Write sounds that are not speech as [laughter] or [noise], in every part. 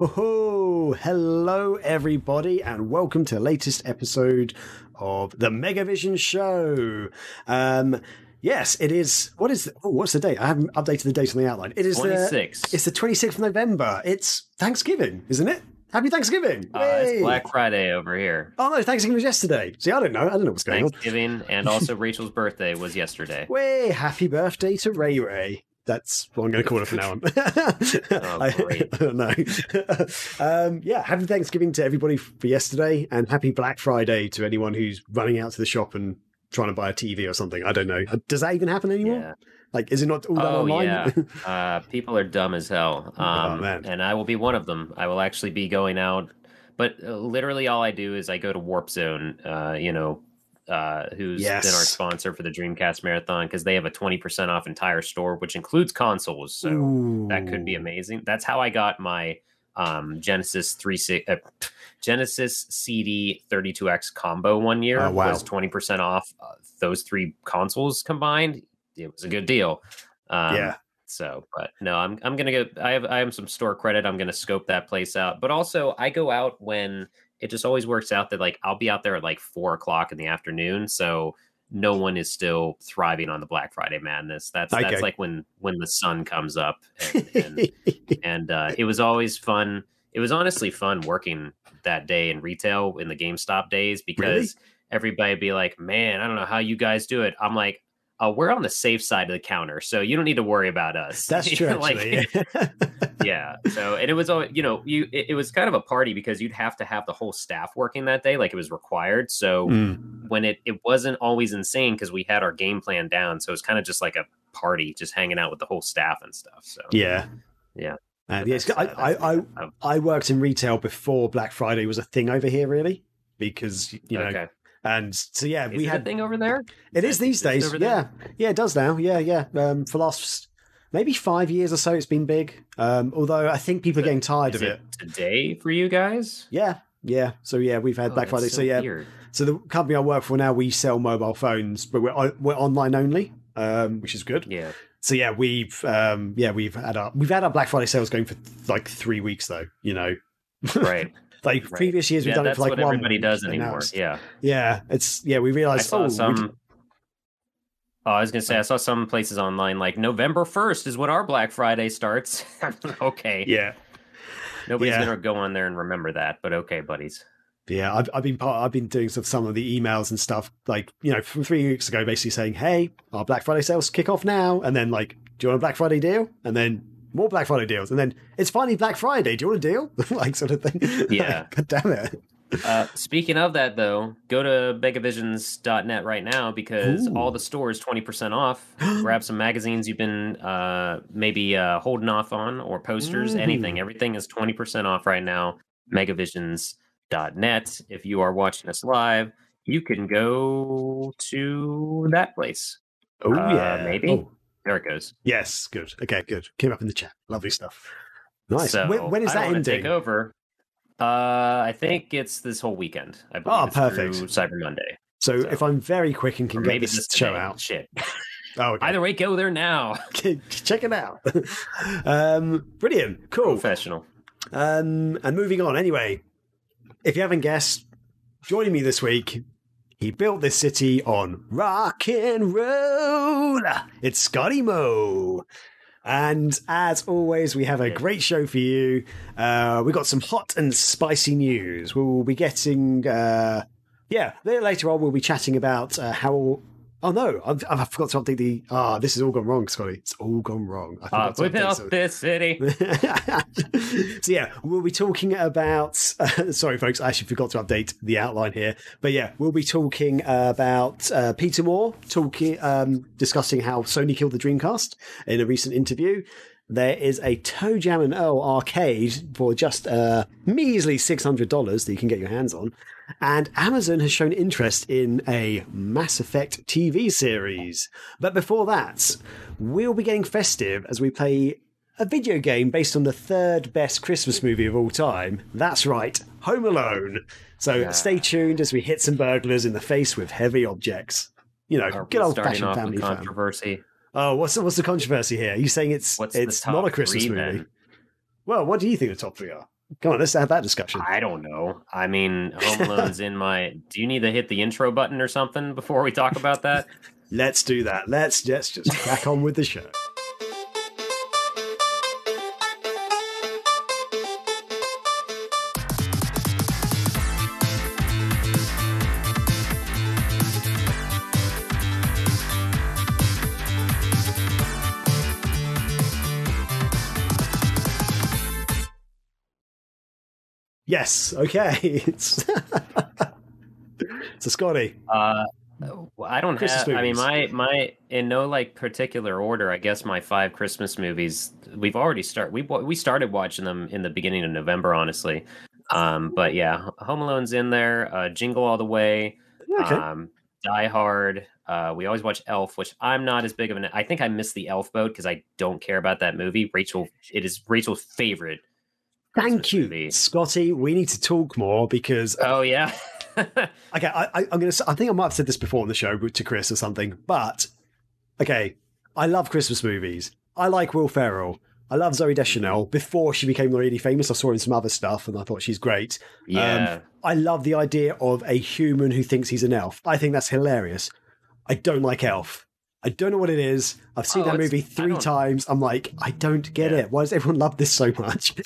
Oh, hello everybody, and welcome to the latest episode of the Megavision Show. Um, yes, it is. What is? The, oh, what's the date? I haven't updated the date on the outline. It is the 26. It's the twenty sixth of November. It's Thanksgiving, isn't it? Happy Thanksgiving! Uh, it's Black Friday over here. Oh no, Thanksgiving was yesterday. See, I don't know. I don't know what's going on. Thanksgiving and also [laughs] Rachel's birthday was yesterday. Way happy birthday to Ray Ray. That's what I'm going to call it from now on. [laughs] Oh, [laughs] I, great. I [laughs] don't know. um, yeah, happy Thanksgiving to everybody for yesterday, and happy Black Friday to anyone who's running out to the shop and trying to buy a TV or something. I don't know. Uh, Does that even happen anymore? Yeah. Like, is it not all done Oh online? yeah. Uh, people are dumb as hell. Um, Oh, man. and I will be one of them. I will actually be going out, but uh, literally all I do is I go to Warp Zone. Uh, you know, uh, who's been our sponsor for the Dreamcast Marathon because they have a twenty percent off entire store, which includes consoles. So that could be amazing. That's how I got my um, Genesis three six uh, [sniffs] Genesis CD thirty two X combo one year. Oh, wow. Was twenty percent off uh, those three consoles combined. It was a good deal. Um, Yeah. So, but no, I'm I'm gonna go. I have I have some store credit. I'm gonna scope that place out. But also, I go out when it just always works out that like I'll be out there at like four o'clock in the afternoon. So no one is still thriving on the Black Friday madness. That's Okay. that's like when when the sun comes up, and, and, [laughs] and uh, it was always fun. It was honestly fun working that day in retail in the GameStop days because everybody would be like, "Man, I don't know how you guys do it." I'm like. Uh, we're on the safe side of the counter, so you don't need to worry about us. That's [laughs] true, Like, actually. [laughs] yeah. [laughs] So, and it was all you know, you it, it was kind of a party because you'd have to have the whole staff working that day, like it was required. So Mm. when it it wasn't always insane because we had our game plan down, so it was kind of just like a party, just hanging out with the whole staff and stuff. So Yeah. Yeah. Yes, I, uh, I, I, oh, I worked in retail before Black Friday was a thing over here, really, because you know, okay. And so yeah, Is we had a thing over there? It is Does these days. Yeah, yeah, it does now. Yeah, yeah. Um, for the last maybe five years or so, it's been big. Um, although I think people are getting tired Is of it it. today for you guys? Yeah, yeah. So yeah, we've had Oh, Black Friday. that's So, yeah, weird. so the company I work for now, we sell mobile phones, but we're we're online only, um, which is good. Yeah. So yeah, we've um, yeah we've had our we've had our Black Friday sales going for like three weeks though. You know, [laughs] Right. Like Right. previous years we've yeah, done it for like one everybody does anymore. it's- Yeah. Yeah, it's yeah. We I realized saw oh, some. Oh, I was gonna say I saw some places online like November first is when our Black Friday starts. [laughs] okay, yeah. nobody's yeah. gonna go on there and remember that, but okay, buddies. Yeah, I've, I've been part. I've been doing some, some of the emails and stuff, like you know, from three weeks ago, basically saying, "Hey, our Black Friday sales kick off now," and then like, "Do you want a Black Friday deal?" And then more Black Friday deals, and then it's finally Black Friday. Do you want a deal? [laughs] like sort of thing. [laughs] Yeah. God damn it. Uh, speaking of that, though, go to megavisions.net right now because Ooh. all the stores twenty percent off. [gasps] Grab some magazines you've been uh, maybe uh, holding off on, or posters, Mhm. anything. Everything is twenty percent off right now. Megavisions.net. If you are watching us live, you can go to that place. Oh Uh, yeah, maybe? Oh, There it goes. yes, good. Okay, good. Came up in the chat. Lovely stuff. Nice. So when, when is that ending? Take over. Uh, I think it's this whole weekend. I believe Oh, it's perfect. Cyber Monday. So, So- if I'm very quick and can get maybe this show today. out, Shit. [laughs] oh, okay. Either way, go there now. [laughs] check it out. [laughs] um, brilliant, cool. Professional. Um, and moving on, anyway, if you haven't guessed, joining me this week, he built this city on rock and roll. It's Scotty Moe. And as always, we have a great show for you. Uh, we've got some hot and spicy news. We'll be getting, uh, yeah, later on, we'll be chatting about uh, how. Oh no, I've, I've forgot to update the. Ah, this has all gone wrong, Scotty. It's all gone wrong. I Uh, forgot to we update built some- this city. [laughs] so yeah, we'll be talking about. Uh, [laughs] sorry, folks, I actually forgot to update the outline here. But yeah, we'll be talking about uh, Peter Moore talking, um, discussing how Sony killed the Dreamcast in a recent interview. There is a ToeJam and Earl arcade for just uh, measly six hundred dollars that you can get your hands on, and Amazon has shown interest in a Mass Effect TV series. But before that, we'll be getting festive as we play a video game based on the third best Christmas movie of all time. That's right, Home Alone. So Yeah. stay tuned as we hit some burglars in the face with heavy objects. You know, Are good old fashioned family controversy? Oh, what's the, what's the controversy here? Are you saying it's What's it's not a Christmas three, movie? then? Well, what do you think the top three are? Come on, let's have that discussion. I don't know. I mean, Home Alone's in my. Do you need to hit the intro button or something before we talk about that? [laughs] let's do that. Let's just just crack on with the show. Yes. Okay. It's [laughs] so Scotty. Uh, I don't Christmas have. I mean, my my in no like particular order. I guess my five Christmas movies. We've already start. We we started watching them in the beginning of November, honestly. Um, but yeah, Home Alone's in there. Uh, Jingle All the Way. Okay. Um, Die Hard. Uh, we always watch Elf, which I'm not as big of an. I think I missed the Elf boat because I don't care about that movie. Rachel, it is Rachel's favorite. Thank you. Scotty. We need to talk more because Oh yeah. [laughs] okay, I, I, I'm gonna. I think I might have said this before on the show to Chris or something, but okay, I love Christmas movies. I like Will Ferrell. I love Zooey Deschanel. Before she became really famous, I saw her in some other stuff, and I thought she's great. Um, yeah. I love the idea of a human who thinks he's an elf. I think that's hilarious. I don't like Elf. I don't know what it is. I've seen Oh, that movie three times. I'm like, I don't get Yeah. it. Why does everyone love this so much? [laughs]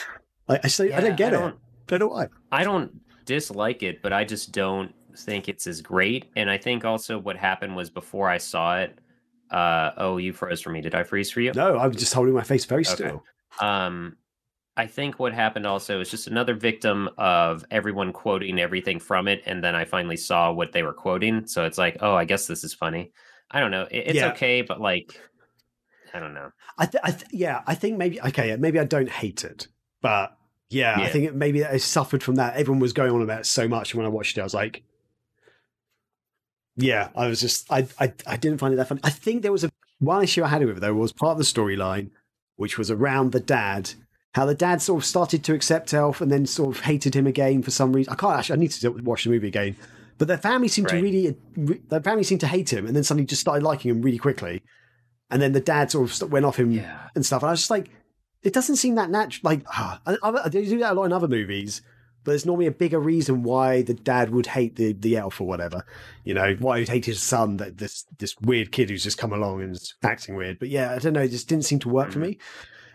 I, I, say, I don't get I it. don't- don't know why. I don't dislike it, but I just don't think it's as great. And I think also what happened was before I saw it. Uh, oh, you froze for me. Did I freeze for you? No, I was just holding my face very Okay. still. Um, I think what happened also is just another victim of everyone quoting everything from it, and then I finally saw what they were quoting. So it's like, oh, I guess this is funny. I don't know. It, it's Yeah. okay, but like, I don't know. I, th- I th- yeah, I think maybe okay, maybe I don't hate it, but yeah, I think it, maybe I suffered from that. Everyone was going on about it so much, and when I watched it, I was like, yeah, I was just I I, I didn't find it that funny. I think there was a one issue I had with it though was part of the storyline, which was around the dad. How the dad sort of started to accept Elf and then sort of hated him again for some reason. I can't actually. I need to watch the movie again. But their family seemed to really, re- their family seemed to hate him, and then suddenly just started liking him really quickly. And then the dad sort of went off him Yeah. and stuff. And I was just like, it doesn't seem that natural. Like, ah, [sighs] I, they do that a lot in other movies, but there's normally a bigger reason why the dad would hate the, the elf or whatever. You know, why he'd hate his son, that this this weird kid who's just come along and is acting weird. But yeah, I don't know, it just didn't seem to work for me.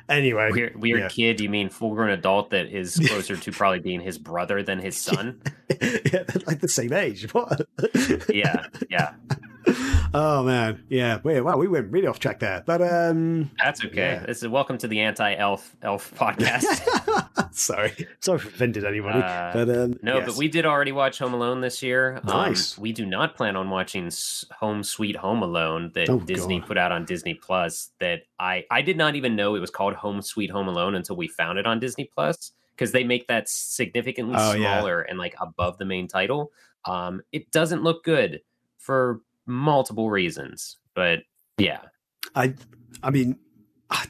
Anyway, Weird, weird yeah. kid. You mean full grown adult that is [laughs] closer to probably being his brother than his son? [laughs] yeah, [laughs] like the same age. What? yeah, yeah. [laughs] oh man, yeah. Well, wow, we went really off track there. But um, That's okay. Yeah. This is welcome to the anti elf elf podcast. [laughs] sorry, sorry if offended anybody. Uh, but um, No, yes. but we did already watch Home Alone this year. Nice. Um, we do not plan on watching Home Sweet Home Alone that Oh, Disney God. put out on Disney Plus. That I I did not even know it was called Home Sweet Home Alone until we found it on Disney Plus because they make that significantly Oh, yeah. smaller and like above the main title. Um, it doesn't look good for multiple reasons, but yeah, I, I mean, I-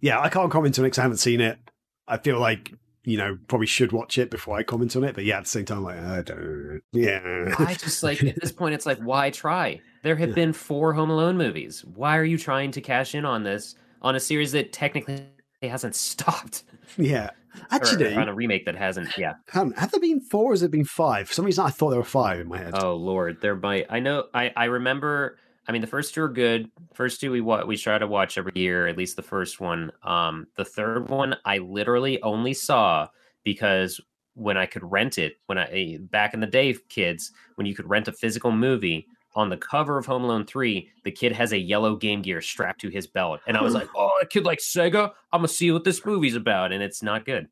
yeah, I can't comment on it because I haven't seen it. I feel like you know probably should watch it before I comment on it, but yeah, at the same time, like I don't. Yeah, I just like at this point, it's like, why try? There have been four Home Alone movies. Why are you trying to cash in on this on a series that technically hasn't [laughs] stopped? yeah. Or Actually, on a remake that hasn't. Yeah. have there been four? or Has it been five? For some reason, I thought there were five in my head. Oh Lord, there might. I know. I I remember. I mean, the first two are good. First two we wa- we try to watch every year, at least the first one. Um, the third one I literally only saw because when I could rent it, when I eh, back in the day, kids, when you could rent a physical movie. On the cover of Home Alone 3, the kid has a yellow Game Gear strapped to his belt. And I was [laughs] like, oh, a kid like Sega? I'm going to see what this movie's about. And it's not good.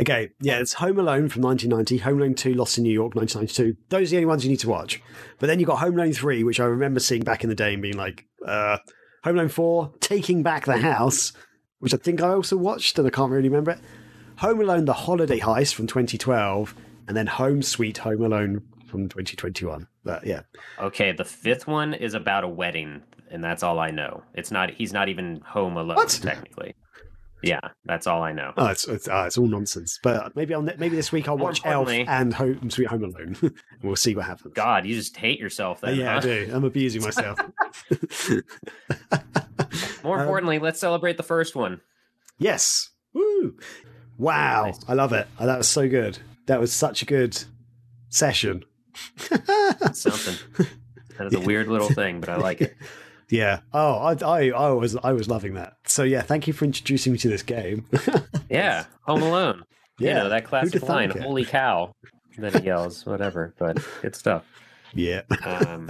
Okay, yeah, it's Home Alone from 1990, Home Alone 2, Lost in New York, 1992. Those are the only ones you need to watch. But then you've got Home Alone 3, which I remember seeing back in the day and being like, uh, Home Alone 4, Taking Back the House, which I think I also watched and I can't really remember it. Home Alone, The Holiday Heist from 2012, and then Home Sweet Home Alone from 2021. But yeah, Okay, the fifth one is about a wedding, and that's all I know. It's not. He's not even home alone What? technically. Yeah, that's all I know. oh, it's it's, uh, it's all nonsense. But maybe I'll maybe this week I'll watch Elf and Home Sweet Home Alone. [laughs] and we'll see what happens. God, you just hate yourself. Then, yeah, huh? I do. I'm abusing [laughs] myself. More [laughs] Um, importantly, let's celebrate the first one. Yes. Woo. Wow, nice. I love it. Oh, that was so good. That was such a good session. Something. That is a [laughs] weird little thing, but I like it. [laughs] Yeah. Oh, I, I, I was, I was loving that. So yeah, thank you for introducing me to this game. [laughs] yeah, Home Alone. Yeah, you know that classic line, it? "Holy cow!" Then he yells, whatever. But good stuff. Yeah. Um,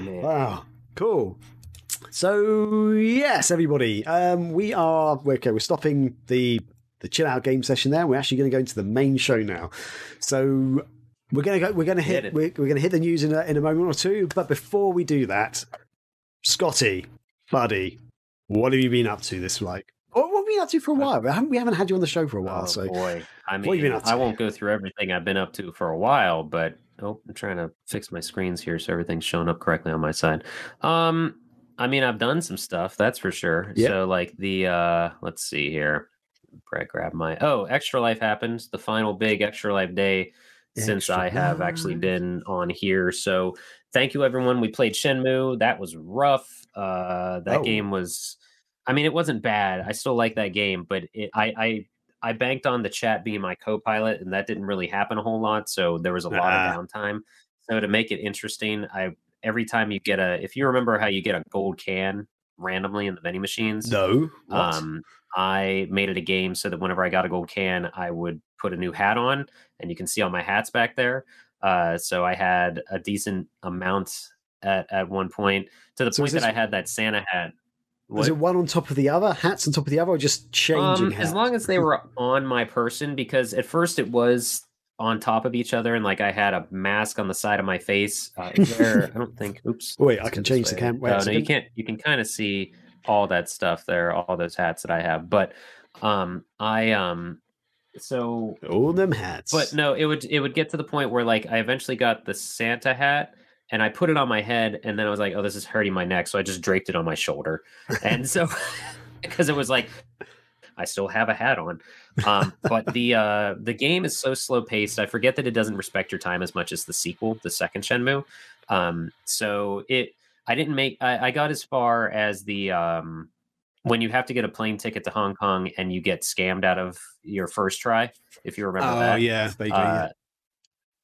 wow. Cool. So yes, everybody, um, we are okay. We're stopping the the chill out game session there. We're actually going to go into the main show now. So we're going to go. We're to hit. We're, we're to hit the news in a, in a moment or two. But before we do that, Scotty, buddy, what have you been up to this like? What have you been up to for a while? We haven't, we haven't had you on the show for a while. Oh, so boy, I mean, I won't go through everything I've been up to for a while, but oh, I'm trying to fix my screens here so everything's showing up correctly on my side. Um, I mean, I've done some stuff, that's for sure. Yep. So, like the uh, let's see here. Brett, grab my oh, Extra Life happens. The final big Extra Life day since I have actually been on here. So thank you, everyone. We played Shenmue. That was rough. Uh, that oh. game was, I mean, it wasn't bad. I still like that game, but it, I, I, I banked on the chat being my co-pilot, and that didn't really happen a whole lot. So there was a lot of ah. downtime. So to make it interesting, I every time you get a, if you remember how you get a gold can randomly in the vending machines, no, what? um, I made it a game so that whenever I got a gold can, I would put a new hat on, and you can see all my hats back there. Uh, so I had a decent amount at at one point to the so point that I had that Santa hat. What? Was it one on top of the other, hats on top of the other, or just changing? Um, as long as they were on my person, because at first it was on top of each other, and like I had a mask on the side of my face. Uh, there, [laughs] I don't think. Oops. Wait, I can change the camera. No, no, you can't. You can kind of see all that stuff there, all those hats that I have. But um, I um, so all them hats. But no, it would it would get to the point where like I eventually got the Santa hat and I put it on my head, and then I was like, oh, this is hurting my neck, so I just draped it on my shoulder, and so [laughs] [laughs] because it was like I still have a hat on. Um, but the uh, the game is so slow paced. I forget that it doesn't respect your time as much as the sequel, the second Shenmue. Um, so it I didn't make. I, I got as far as the um, when you have to get a plane ticket to Hong Kong and you get scammed out of your first try. If you remember oh, that. yeah, uh, yeah.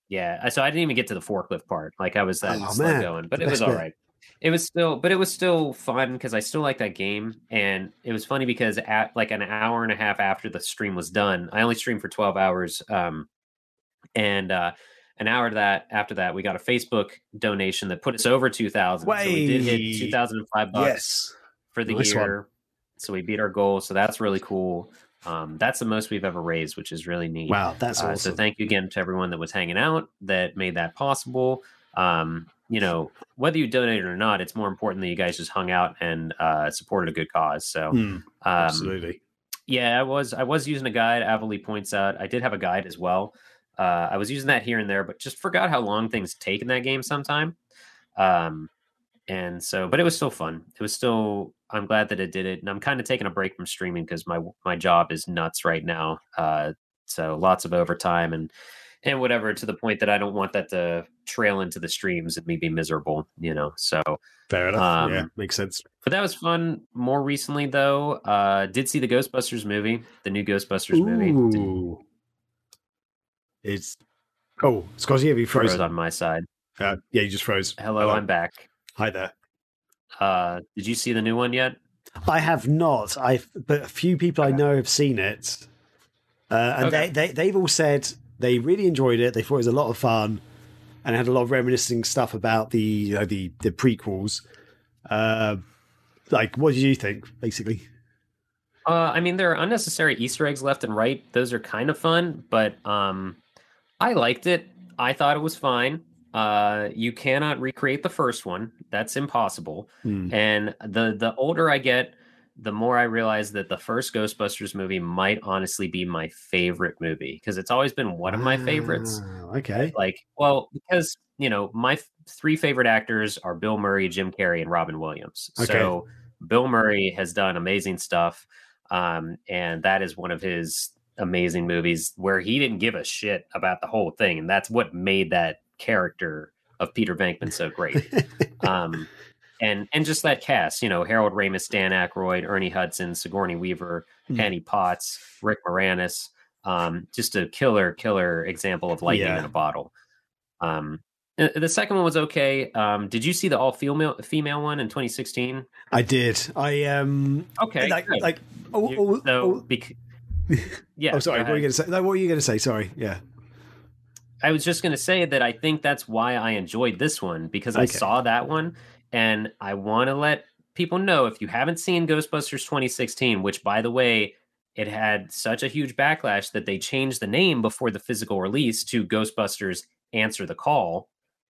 Yeah, so I didn't even get to the forklift part. Like I was that oh, slow man. going, but it was all right. It was still, but it was still fun because I still like that game, and it was funny because at like an hour and a half after the stream was done, I only streamed for twelve hours, um, and uh, an hour to that after that we got a facebook donation that put us over 2000 so we did hit 2005 bucks yes. for the nice year. One. so we beat our goal. So that's really cool. Um, that's the most we've ever raised which is really neat. Wow that's uh, awesome. so thank you again to everyone that was hanging out that made that possible. Um, you know whether you donated or not it's more important that you guys just hung out and uh, supported a good cause. So mm, absolutely. yeah i was i was using a guide. Avalie points out i did have a guide as well uh, I was using that here and there, but just forgot how long things take in that game sometime. Um, and so, but it was still fun. It was still. I'm glad that it did it, and I'm kind of taking a break from streaming because my my job is nuts right now. Uh, so lots of overtime and and whatever to the point that I don't want that to trail into the streams and me be miserable. You know. So fair enough. Um, yeah, makes sense. But that was fun. More recently, though, uh, did see the Ghostbusters movie, the new Ghostbusters Ooh. movie. It's oh, Scotty, have you frozen? Froze on my side? Uh, yeah, you just froze. Hello, Hello, I'm back. Hi there. Uh, did you see the new one yet? I have not. I but a few people I know have seen it, uh, and okay. they, they they've all said they really enjoyed it. They thought it was a lot of fun, and had a lot of reminiscing stuff about the you know the the prequels. Uh, like, what did you think, basically? Uh, I mean, there are unnecessary Easter eggs left and right. Those are kind of fun, but um, I liked it. I thought it was fine. Uh, you cannot recreate the first one. That's impossible. Mm. And the the older I get, the more I realize that the first Ghostbusters movie might honestly be my favorite movie because it's always been one of my favorites. okay. Like, well, because you know, my f- three favorite actors are Bill Murray, Jim Carrey, and Robin Williams. Okay. So Bill Murray has done amazing stuff. Um, and that is one of his amazing movies where he didn't give a shit about the whole thing. And that's what made that character of Peter Venkman so great. [laughs] um, and and just that cast, you know, Harold Ramis, Dan Aykroyd, Ernie Hudson, Sigourney Weaver, Hmm. Annie Potts, Rick Moranis, um, just a killer, killer example of lightning Yeah. in a bottle. Um, the second one was okay. Um, did you see the all female female one in 2016? I did. I um Okay, like like oh, oh, so, oh, bec- yeah. oh sorry, what were you gonna say? No, what were you gonna say? Sorry, yeah. I was just going to say that I think that's why I enjoyed this one because I saw that one and I want to let people know if you haven't seen Ghostbusters 2016, which by the way, it had such a huge backlash that they changed the name before the physical release to Ghostbusters Answer the Call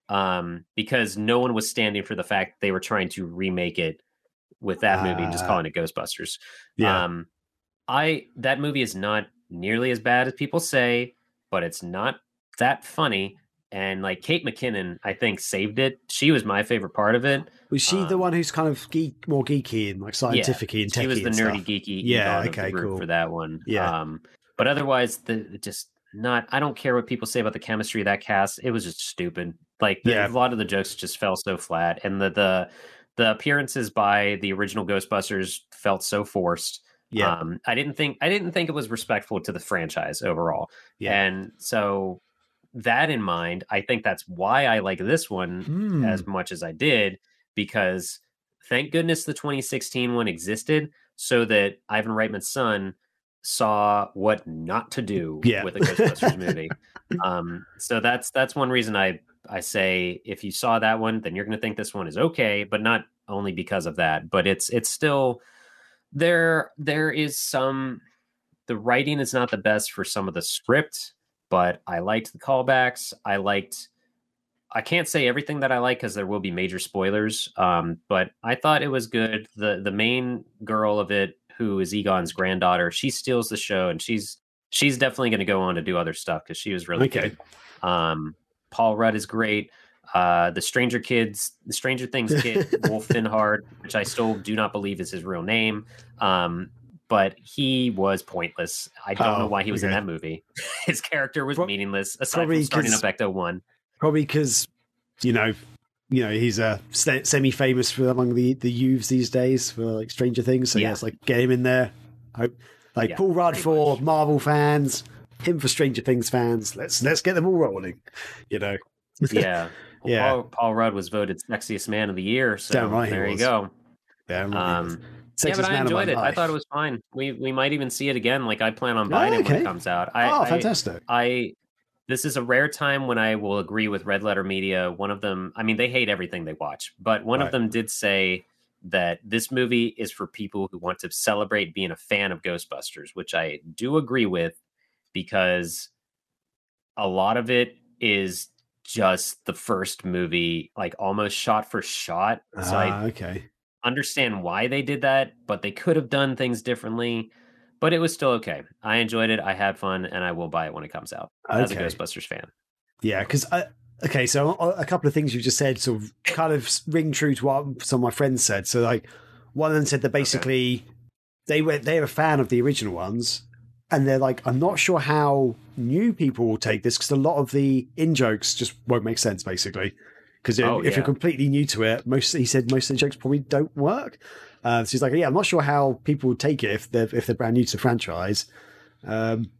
um, because no one was standing for the fact they were trying to remake it with that movie and just Ah. calling it Ghostbusters. Yeah. Um, I that movie is not nearly as bad as people say, but it's not that funny. And like Kate McKinnon, I think saved it. She was my favorite part of it. Was she the um, one who's kind of geek, more geeky and like scientific and techy? She was the nerdy, stuff? geeky, Yeah, okay, cool. for that one. Yeah. Um, but otherwise, the just not. I don't care what people say about the chemistry of that cast. It was just stupid. Like the, Yeah. a lot of the jokes just fell so flat, and the the the appearances by the original Ghostbusters felt so forced. Yeah, Um, I didn't think I didn't think it was respectful to the franchise overall. Yeah. And so that in mind, I think that's why I like this one Hmm. as much as I did because thank goodness the 2016 one existed so that Ivan Reitman's son saw what not to do Yeah. with a Ghostbusters [laughs] movie. Um, so that's that's one reason I I say if you saw that one, then you're going to think this one is okay, but not only because of that, but it's it's still there. There is some the writing is not the best for some of the script, but I liked the callbacks. I liked. I can't say everything that I like because there will be major spoilers. Um, but I thought it was good. the The main girl of it, who is Egon's granddaughter, she steals the show, and she's she's definitely going to go on to do other stuff because she was really Okay. good. Um, Paul Rudd is great. Uh, the Stranger Kids, the Stranger Things kid, [laughs] Wolf Finhard, which I still do not believe is his real name. Um, but he was pointless. I don't know Oh, why he was in that movie. [laughs] His character was Pro- meaningless aside probably from starting up Ecto One. Probably because you know, you know, he's uh, semi-famous for among the the youths these days for like Stranger Things. So yeah, Yeah. it's like get him in there. Hope like Yeah, Paul Rudd for much. Marvel fans, him for Stranger Things fans. Let's let's get them all rolling. You know. Yeah. Well, Yeah. Paul, Paul Rudd was voted sexiest man of the year. So Damn right he there you go. Yeah, I'm really- Um, yeah, but I man of my enjoyed it. I thought it was fine. We we might even see it again. Like I plan on buying Oh, it when it comes out. I, oh, I- fantastic! I this is a rare time when I will agree with Red Letter Media. One of them, I mean, they hate everything they watch, but one Right. of them did say that this movie is for people who want to celebrate being a fan of Ghostbusters, which I do agree with because a lot of it is just the first movie, like almost shot for shot. So I Ah, okay. understand why they did that, but they could have done things differently. But it was still okay. I enjoyed it. I had fun, and I will buy it when it comes out as a Ghostbusters fan. Yeah, because I okay, so a couple of things you just said sort of kind of ring true to what some of my friends said. So like one of them said that basically they were they're a fan of the original ones, and they're like, I'm not sure how new people will take this because a lot of the in jokes just won't make sense basically. Because Oh, if you're completely new to it, most he said most of the jokes probably don't work. Uh, so he's like, yeah, I'm not sure how people would take it if they're if they're brand new to the franchise. Um,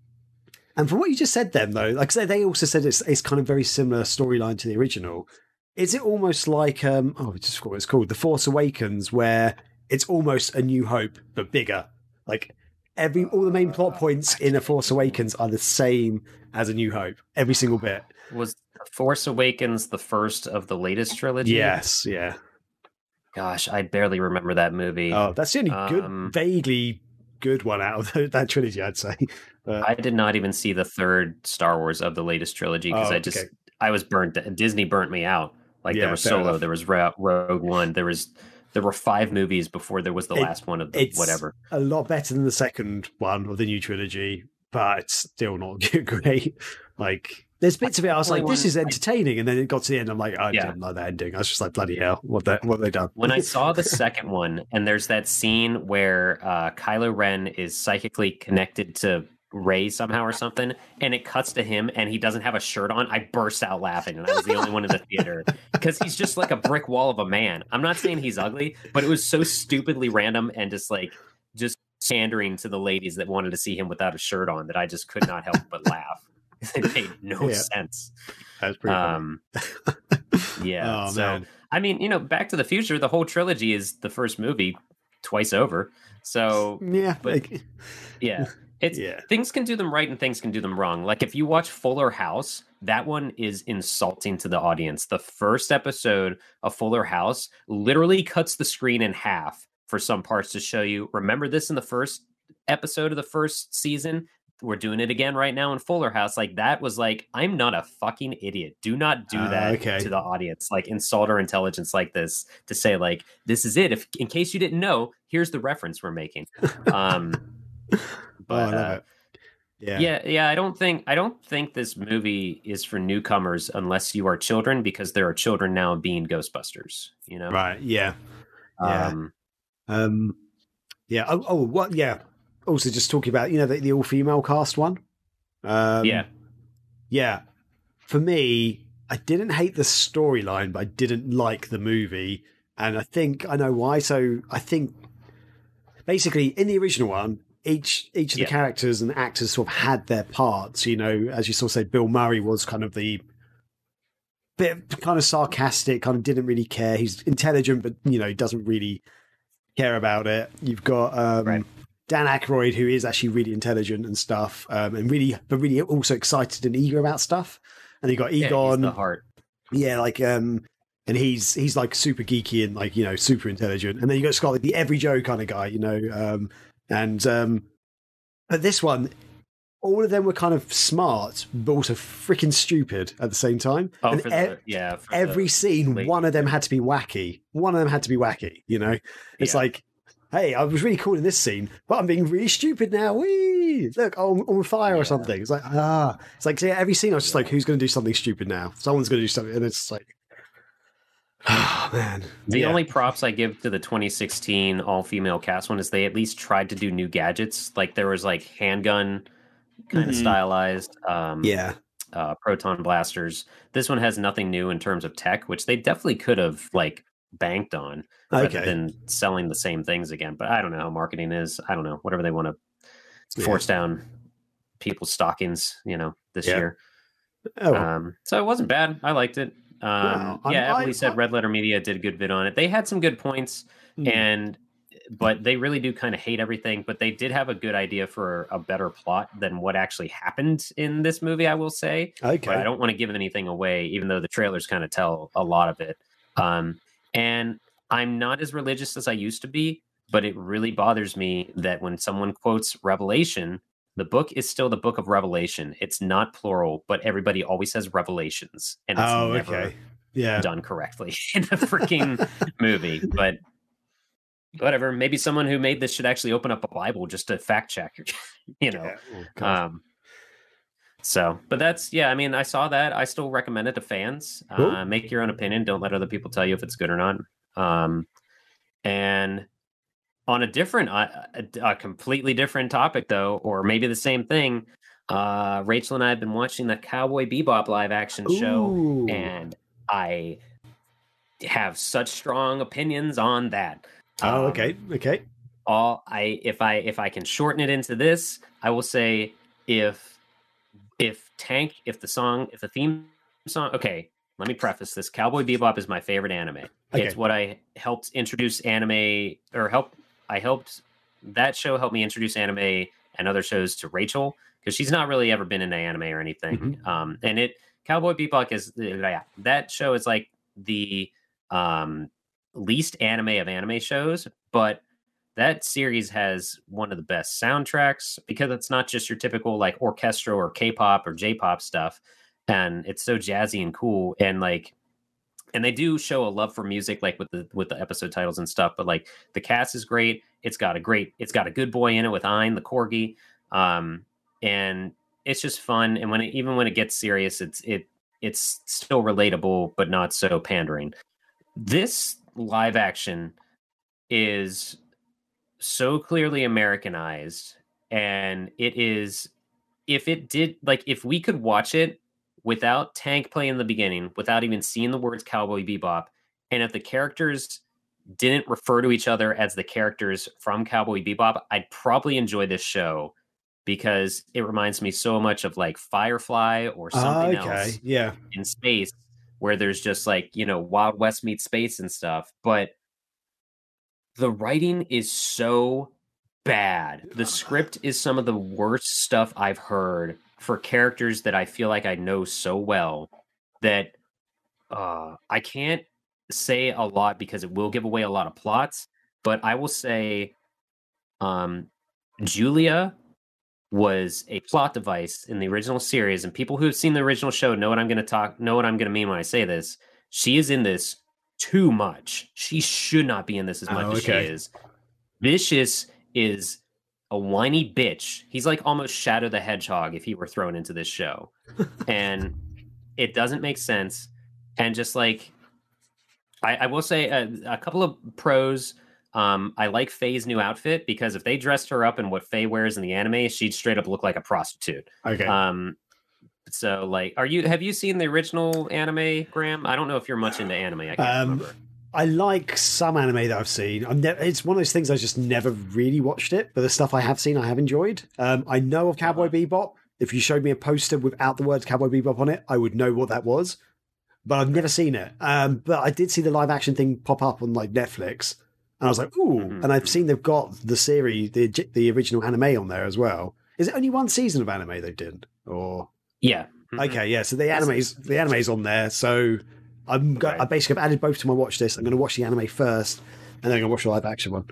and from what you just said, then though, like I they also said it's it's kind of very similar storyline to the original. Is it almost like um oh, I just forgot what it's called, The Force Awakens, where it's almost a New Hope but bigger? Like every all the main plot points in A Force Awakens are the same as a New Hope, every single bit. Was Force Awakens the first of the latest trilogy? Yes, yeah. Gosh, I barely remember that movie. Oh, that's the only good, Um, vaguely good one out of [laughs] the, that trilogy, I'd say. But, I did not even see the third Star Wars of the latest trilogy because Oh, I just okay. I was burnt. Disney burnt me out. Like Yeah, there was Solo, enough. there was Ro- Rogue One, there was there were five movies before there was the It- last one of the it's whatever. a lot better than the second one of the new trilogy, but it's still not [laughs] great. Like, there's bits of it I was like, this is entertaining, and then it got to the end, I'm like, I Yeah. didn't like that ending. I was just like, bloody hell, what they what they done? when I [laughs] saw the second one, and there's that scene where uh, Kylo Ren is psychically connected to Rey somehow or something, and it cuts to him and he doesn't have a shirt on, I burst out laughing, and I was the only one in the theater [laughs] because he's just like a brick wall of a man. I'm not saying he's ugly, but it was so stupidly random and just like just pandering to the ladies that wanted to see him without a shirt on that I just could not help but laugh. [laughs] it made no yeah. sense. That's pretty. Um, [laughs] yeah. oh, so man. I mean, you know, Back to the Future, the whole trilogy is the first movie twice over. So yeah, but, like, yeah. It's yeah. things can do them right and things can do them wrong. Like if you watch Fuller House, that one is insulting to the audience. The first episode of Fuller House literally cuts the screen in half for some parts to show you. Remember this in the first episode of the first season? We're doing it again right now in Fuller House. Like that was like, I'm not a fucking idiot. Do not do uh, that okay. to the audience. Like insult our intelligence like this to say like this is it. If in case you didn't know, here's the reference we're making. Um [laughs] But oh, uh, yeah, yeah, yeah. I don't think I don't think this movie is for newcomers unless you are children, because there are children now being Ghostbusters. You know, right? Yeah, yeah. Um, um yeah. Oh, oh, what? Yeah. Also, just talking about you know the, the all female cast one. Um, yeah, yeah. For me, I didn't hate the storyline, but I didn't like the movie, and I think I know why. So I think basically in the original one, each each of the yeah. characters and actors sort of had their parts. You know, as you sort of say, Bill Murray was kind of the bit kind of sarcastic, kind of didn't really care. He's intelligent, but you know, he doesn't really care about it. You've got um, right. Dan Aykroyd, who is actually really intelligent and stuff, um, and really, but really also excited and eager about stuff. And you got Egon, yeah, the heart, yeah, like um, and he's he's like super geeky and like you know super intelligent. And then you got Scott, like the every Joe kind of guy, you know, um, and um, but this one, all of them were kind of smart, but also freaking stupid at the same time. Oh, and the, yeah. Every scene, one of them had to be wacky. One of them had to be wacky. You know, it's yeah. like, hey, I was really cool in this scene, but I'm being really stupid now. Wee! Look, I'm on fire yeah. or something. It's like ah, it's like yeah, every scene I was just like, who's going to do something stupid now? Someone's going to do something, and it's like Oh man. The yeah. only props I give to the 2016 all female cast one is they at least tried to do new gadgets. Like there was like handgun kind mm-hmm. of stylized. Um, yeah. Uh, proton blasters. This one has nothing new in terms of tech, which they definitely could have like banked on okay. rather than selling the same things again. But I don't know how marketing is. I don't know. Whatever they want to force down people's stockings, you know, this yeah. year. Oh. Um, so it wasn't bad. I liked it. Um, yeah, Emily said Red Letter Media did a good vid on it. They had some good points, mm. and but they really do kind of hate everything. But they did have a good idea for a better plot than what actually happened in this movie. I will say. Okay. But I don't want to give anything away, even though the trailers kind of tell a lot of it. Um, and I'm not as religious as I used to be, but it really bothers me that when someone quotes Revelation, the book is still the book of Revelation. It's not plural, but everybody always says Revelations, and it's oh, never okay. yeah. done correctly [laughs] in the freaking [laughs] movie. But whatever. Maybe someone who made this should actually open up a Bible just to fact check. [laughs] you know. Yeah. Oh, um, so, but that's yeah. I mean, I saw that. I still recommend it to fans. Uh, make your own opinion. Don't let other people tell you if it's good or not. Um, and on a different, uh, a, a, completely different topic, though, or maybe the same thing. Uh, Rachel and I have been watching the Cowboy Bebop live action show, and I have such strong opinions on that. Oh, um, okay, okay. All I if I if I can shorten it into this, I will say if if Tank if the song if the theme song okay let me preface this cowboy bebop is my favorite anime okay. it's what i helped introduce anime or help I helped that show helped me introduce anime and other shows to Rachel because she's not really ever been into anime or anything. Mm-hmm. Um, and it Cowboy Bebop is yeah, that show is like the um, least anime of anime shows, but that series has one of the best soundtracks because it's not just your typical like orchestral or K-pop or J-pop stuff, and it's so jazzy and cool and like and they do show a love for music like with the with the episode titles and stuff but like the cast is great. It's got a great it's got a good boy in it with Ein the corgi um and it's just fun and when it even when it gets serious it's it it's still relatable but not so pandering. This live action is so clearly americanized and it is if it did like if we could watch it without Tank playing in the beginning, without even seeing the words Cowboy Bebop, and if the characters didn't refer to each other as the characters from Cowboy Bebop, I'd probably enjoy this show because it reminds me so much of like Firefly or something okay. else yeah. in space where there's just like, you know, Wild West meets space and stuff. But the writing is so bad. The script is some of the worst stuff I've heard for characters that I feel like I know so well that uh, I can't say a lot because it will give away a lot of plots. But I will say, um, Julia was a plot device in the original series, and people who have seen the original show know what I'm going to talk, know what I'm going to mean when I say this. She is in this too much. She should not be in this as much oh, okay. as she is. Vicious is a whiny bitch. He's like almost Shadow the Hedgehog if he were thrown into this show. and it doesn't make sense. And just like, I, I will say a, a, couple of pros. Um, I like Faye's new outfit because if they dressed her up in what Faye wears in the anime, she'd straight up look like a prostitute. Okay. Um, so like, are you have you seen the original anime, Graham? I don't know if you're much into anime. I can't um, remember. I like some anime that I've seen. i ne- it's one of those things I just never really watched it, but the stuff I have seen, I have enjoyed. Um, I know of Cowboy Bebop. If you showed me a poster without the words Cowboy Bebop on it, I would know what that was. But I've never seen it. Um, but I did see the live action thing pop up on like Netflix, and I was like, ooh! Mm-hmm. And I've seen they've got the series, the the original anime on there as well. Is it only one season of anime they did, or yeah? Mm-hmm. Okay, yeah. So the anime's the anime's on there. So I'm go- right. I basically have added both to my watch list. I'm going to watch the anime first, and then I'm going to watch the live action one.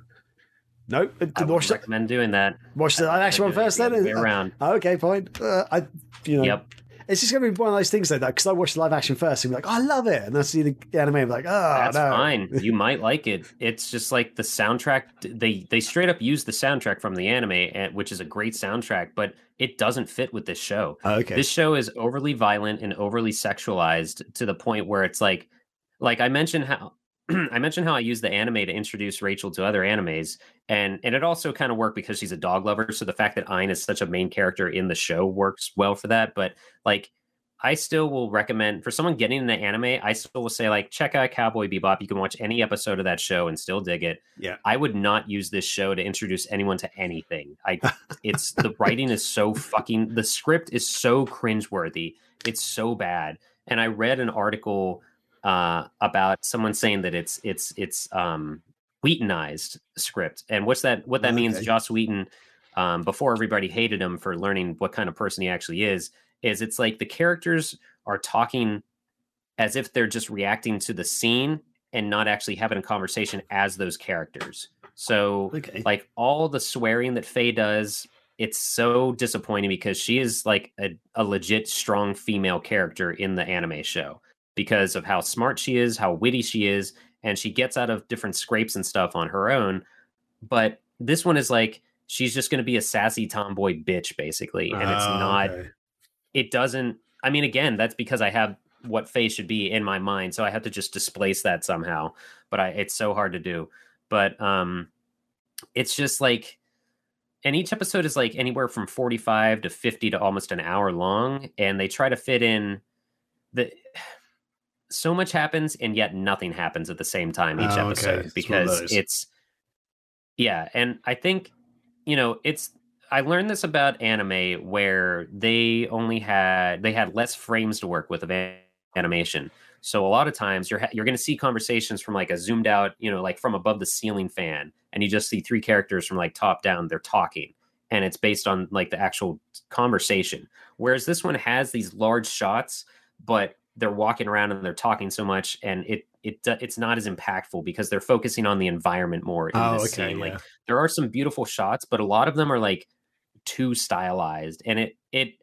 No, I watch recommend doing that. Watch the live action one first, then. around. okay, fine. Uh, I, you know, yep. It's just going to be one of those things like that because I watched the live action first and be like, oh, I love it. And I see the anime, I'm like, oh, That's no. fine. [laughs] You might like it. It's just like the soundtrack. They they straight up use the soundtrack from the anime, eh, which is a great soundtrack, but it doesn't fit with this show. Oh, okay. This show is overly violent and overly sexualized to the point where it's like, like I mentioned how [clears throat] I mentioned how I use the anime to introduce Rachel to other animes, and and it also kind of worked because she's a dog lover. So the fact that Ein is such a main character in the show works well for that. But like, I still will recommend for someone getting into anime. I still will say like check out Cowboy Bebop. You can watch any episode of that show and still dig it. Yeah, I would not use this show to introduce anyone to anything. I [laughs] it's the writing is so fucking the script is so cringeworthy. It's so bad. And I read an article uh, about someone saying that it's it's it's um, Whedonized script, and what's that? What that okay. means? Joss Whedon, um, before everybody hated him for learning what kind of person he actually is, is it's like the characters are talking as if they're just reacting to the scene and not actually having a conversation as those characters. So, okay. like all the swearing that Faye does, it's so disappointing because she is like a, a legit strong female character in the anime show because of how smart she is, how witty she is, and she gets out of different scrapes and stuff on her own. But this one is like she's just going to be a sassy tomboy bitch basically, and it's oh, not. Okay. It doesn't. I mean, again, that's because I have what Faye should be in my mind, so I have to just displace that somehow. But I, it's so hard to do. But um, it's just like and each episode is like anywhere from 45 to 50 to almost an hour long and they try to fit in the so much happens and yet nothing happens at the same time each oh, episode okay. because it's, it's yeah and i think you know it's i learned this about anime where they only had they had less frames to work with of animation. So a lot of times you're you're going to see conversations from like a zoomed out you know like from above the ceiling fan and you just see three characters from like top down they're talking and it's based on like the actual conversation. Whereas this one has these large shots but they're walking around and they're talking so much and it it uh, it's not as impactful because they're focusing on the environment more in oh, this okay, scene. Yeah. Like there are some beautiful shots, but a lot of them are like too stylized and it it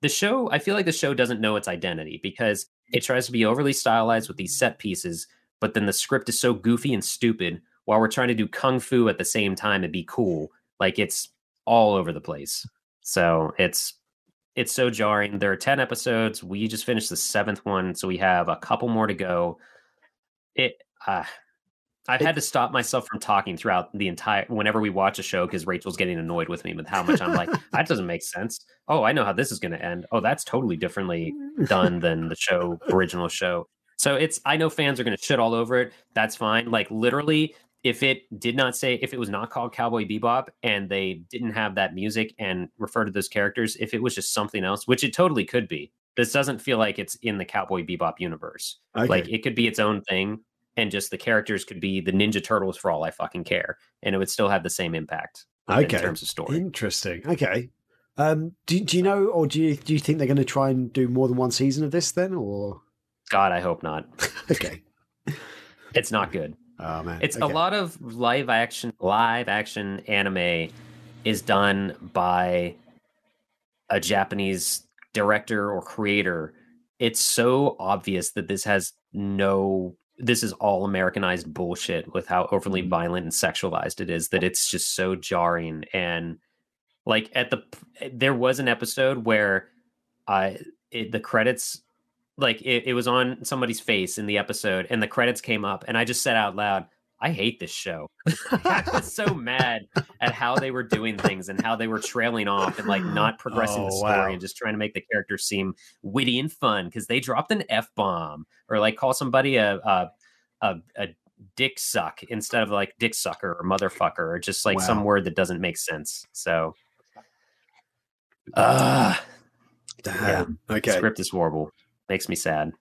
the show I feel like the show doesn't know its identity because it tries to be overly stylized with these set pieces, but then the script is so goofy and stupid while we're trying to do kung fu at the same time and be cool. Like it's all over the place. So it's it's so jarring. There are 10 episodes. We just finished the seventh one, so we have a couple more to go. It uh I've had to stop myself from talking throughout the entire whenever we watch a show because Rachel's getting annoyed with me with how much I'm like, [laughs] that doesn't make sense. Oh, I know how this is going to end. Oh, that's totally differently done than the show original show. So it's I know fans are going to shit all over it. That's fine. Like literally, if it did not say if it was not called Cowboy Bebop and they didn't have that music and refer to those characters, if it was just something else, which it totally could be. This doesn't feel like it's in the Cowboy Bebop universe. Okay. Like it could be its own thing and just the characters could be the Ninja Turtles for all I fucking care, and it would still have the same impact Okay. in terms of story. Interesting. Okay. Um, do, do you know, or do you do you think they're going to try and do more than one season of this then, or God, I hope not. [laughs] okay? It's not good. Oh man, It's okay. a lot of live action live action anime is done by a Japanese director or creator. It's so obvious that this has no this is all Americanized bullshit with how overly Mm-hmm. violent and sexualized it is that it's just so jarring and like at the there was an episode where I it, the credits like it, it was on somebody's face in the episode and the credits came up and I just said out loud, I hate this show. I was so [laughs] mad at how they were doing things and how they were trailing off and like not progressing the Oh, story wow. and just trying to make the characters seem witty and fun because they dropped an f bomb or like call somebody a a, a a dick suck instead of like dick sucker or motherfucker or just like some word that doesn't make sense. So, uh, Damn. Okay, script is horrible. Makes me sad.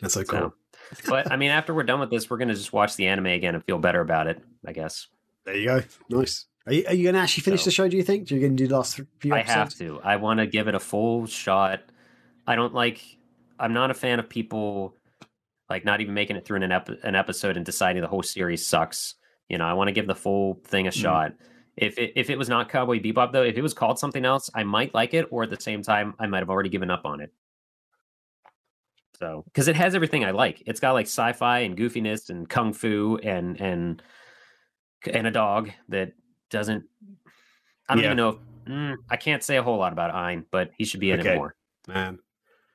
that's so cool. So, but I mean, [laughs] after we're done with this, we're gonna just watch the anime again and feel better about it. I guess There you go. Nice. Are you, are you going to actually finish So- the show? Do you think? Do you going to do the last few I have to. I want to give it a full shot. I don't like. I'm not a fan of people like not even making it through an ep- an episode and deciding the whole series sucks. You know, I want to give the full thing a Mhm. shot. If it, if it was not Cowboy Bebop though, if it was called something else, I might like it, or at the same time, I might have already given up on it. So, because it has everything I like, it's got like sci-fi and goofiness and kung fu and and and a dog that doesn't. I don't Yeah. even know. If, mm, I can't say a whole lot about Ein, but he should be in Okay. it more. Man.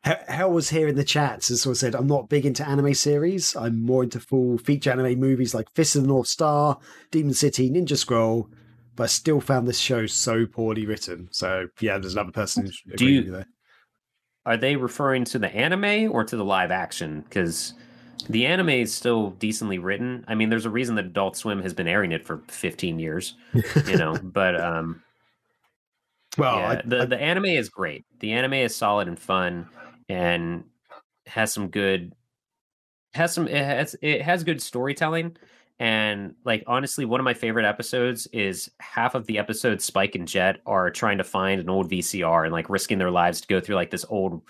Hell Hell was here in the chats and sort of said, I'm not big into anime series. I'm more into full feature anime movies like Fist of the North Star, Demon City, Ninja Scroll, but I still found this show so poorly written. So, yeah, there's another person who's Do agreeing you- with you there. Are they referring to the anime or to the live action? Because the anime is still decently written. I mean, there's a reason that Adult Swim has been airing it for 15 years, you know. [laughs] but um, Well, yeah, I, the I- the anime is great. The anime is solid and fun, and has some good has some it has it has good storytelling. And like honestly, one of my favorite episodes is half of the episode Spike and Jet are trying to find an old VCR and like risking their lives to go through like this old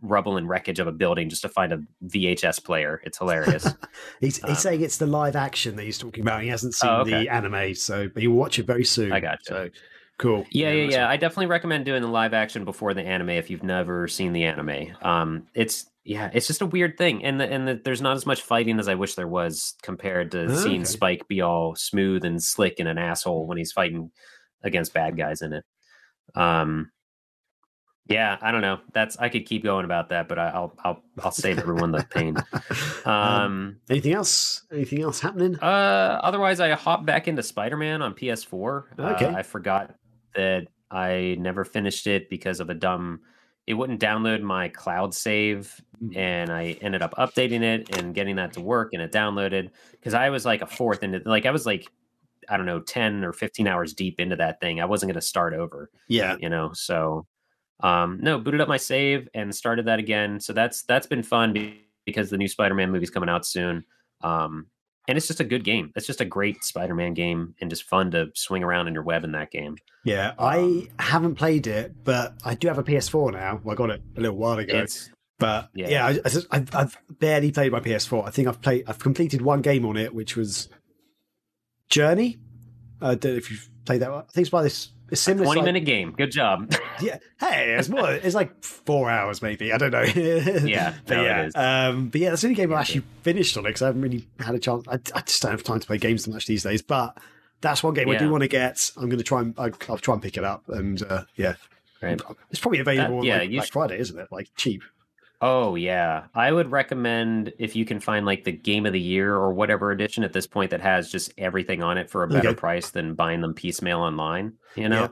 rubble and wreckage of a building just to find a VHS player. It's hilarious. [laughs] he's, he's um, saying it's the live action that he's talking about. He hasn't seen Oh, okay. the anime, so but he'll watch it very soon. I gotcha. So, cool. Yeah, yeah, nice yeah. I definitely recommend doing the live action before the anime if you've never seen the anime. Um, it's yeah, it's just a weird thing, and the, and the, there's not as much fighting as I wish there was compared to Oh, seeing. Spike be all smooth and slick and an asshole when he's fighting against bad guys in it. Um, yeah, I don't know. That's I could keep going about that, but I, I'll I'll I'll save everyone the pain. [laughs] um, Um, anything else? Anything else happening? uh, otherwise, I hopped back into Spider Man on PS4. Okay. Uh, I forgot that I never finished it because of a dumb. It wouldn't download my cloud save, Mm. and I ended up updating it and getting that to work, and it downloaded because I was like a fourth into like I was like I don't know ten or fifteen hours deep into that thing. I wasn't going to start over yeah. you know so um no booted up my save and started that again so that's that's been fun because the new spider-man movie's coming out soon um and it's just a good game it's just a great spider-man game and just fun to swing around in your web in that game Yeah, I um, haven't played it, but I do have a PS4 now. Well, I got it a little while ago. it's but yeah, yeah. I, I just, I've, I've barely played my PS4. I think I've played, I've completed one game on it, which was Journey. I don't know if you've played that one. I think it's by this. It's a similar. 20 like- minute game good job [laughs] Yeah. Hey, it's more. It's like four hours, maybe. I don't know. [laughs] Yeah, but no, yeah. is. Um, but yeah, that's the only game I Yeah, actually finished on it because I haven't really had a chance. I, I just don't have time to play games that much these days. But that's one game I do want to get. I'm going to try and I, I'll try and pick it up. And uh, yeah, right it's probably available That- on yeah, like Black Friday, isn't it? Like cheap. Oh yeah, I would recommend if you can find like the game of the year or whatever edition at this point that has just everything on it for a better Okay. price than buying them piecemeal online. You know,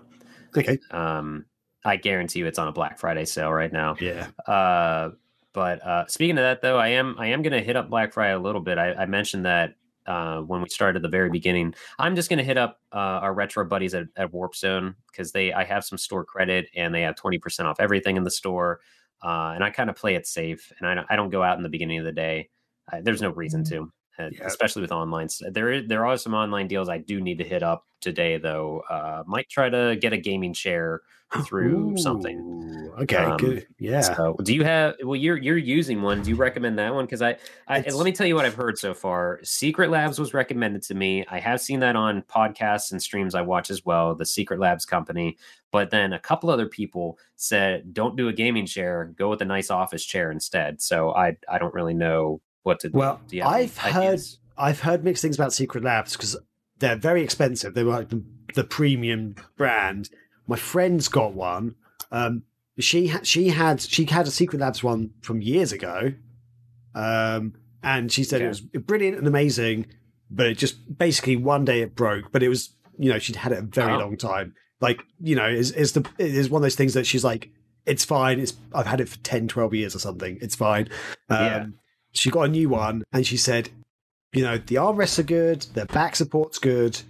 Okay. um, I guarantee you it's on a Black Friday sale right now. Yeah. Uh, but uh, speaking of that, though, I am I am going to hit up Black Friday a little bit. I, I mentioned that uh, when we started at the very beginning. I'm just going to hit up uh, our retro buddies at, at Warp Zone because they I have some store credit and they have 20% off everything in the store. Uh, and I kind of play it safe, and I don't, I don't go out in the beginning of the day. I, there's no reason to, uh, Yeah. especially with online. There is, there are some online deals I do need to hit up today, though. Uh, might try to get a gaming chair through something. Okay, Um, good. Yeah. So, do you have? Well, you're you're using one. Do you recommend that one? Because I, I let me tell you what I've heard so far. Secret Labs was recommended to me. I have seen that on podcasts and streams I watch as well. The Secret Labs company, but then a couple other people said, "Don't do a gaming chair. Go with a nice office chair instead." So I I don't really know what do. Well, Do I've heard? I've heard mixed things about Secret Labs because they're very expensive. They were like the, the premium brand. My friend's got one. Um, she had she had she had a Secret Labs one from years ago, um, and she said Okay. it was brilliant and amazing. But it just basically one day it broke. But it was you know she'd had it a very Oh. long time. Like you know is is the is one of those things that she's like it's fine. It's I've had it for 10, 12 years or something. It's fine. Um, Yeah. She got a new one and she said, you know, the armrests are good, the back support's good,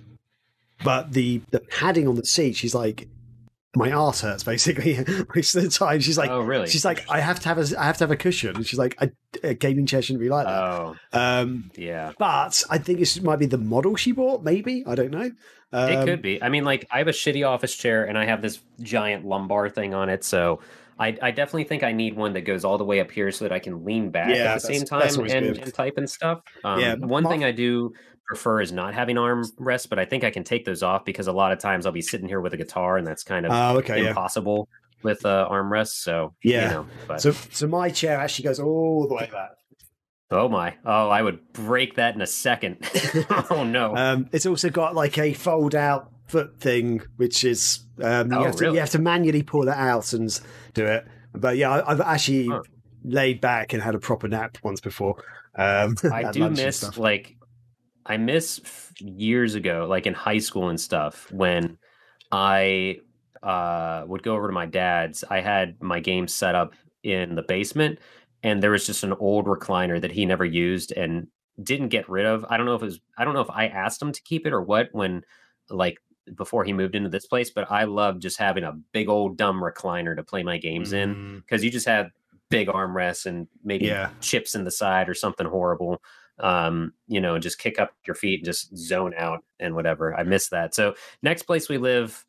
but the the padding on the seat, she's like, my ass hurts [laughs] basically most of the time. She's like, oh, really? she's like, I have to have a I have to have a cushion. And she's like, a, a gaming chair shouldn't be like that. oh, um, yeah. but I think it might be the model she bought. Maybe I don't know. Um, it could be. I mean, like I have a shitty office chair and I have this giant lumbar thing on it, so I, I definitely think I need one that goes all the way up here so that I can lean back Yeah, at the same time and, and type and stuff. Um, Yeah, one thing I do prefer is not having arm rests, but I think I can take those off because a lot of times I'll be sitting here with a guitar and that's kind of Oh, okay, yeah. impossible with uh, armrests. So Yeah. you know, but So so my chair actually goes all the way back. oh my, oh I would break that in a second. [laughs] oh no, [laughs] Um, it's also got like a fold out foot thing, which is um, you, Oh, have to, really? you have to manually pull it out and do it. But yeah, I, I've actually laid back and had a proper nap once before. Um, [laughs] I do miss like I miss years ago, like in high school and stuff, when I uh, would go over to my dad's. I had my game set up in the basement, and there was just an old recliner that he never used and didn't get rid of. I don't know if it was. I don't know if I asked him to keep it or what when, like before he moved into this place. But I love just having a big old dumb recliner to play my games in Mm, because you just have big armrests and maybe Yeah. chips in the side or something horrible. Um, you know, just kick up your feet and just zone out and whatever. I miss that. So next place we live,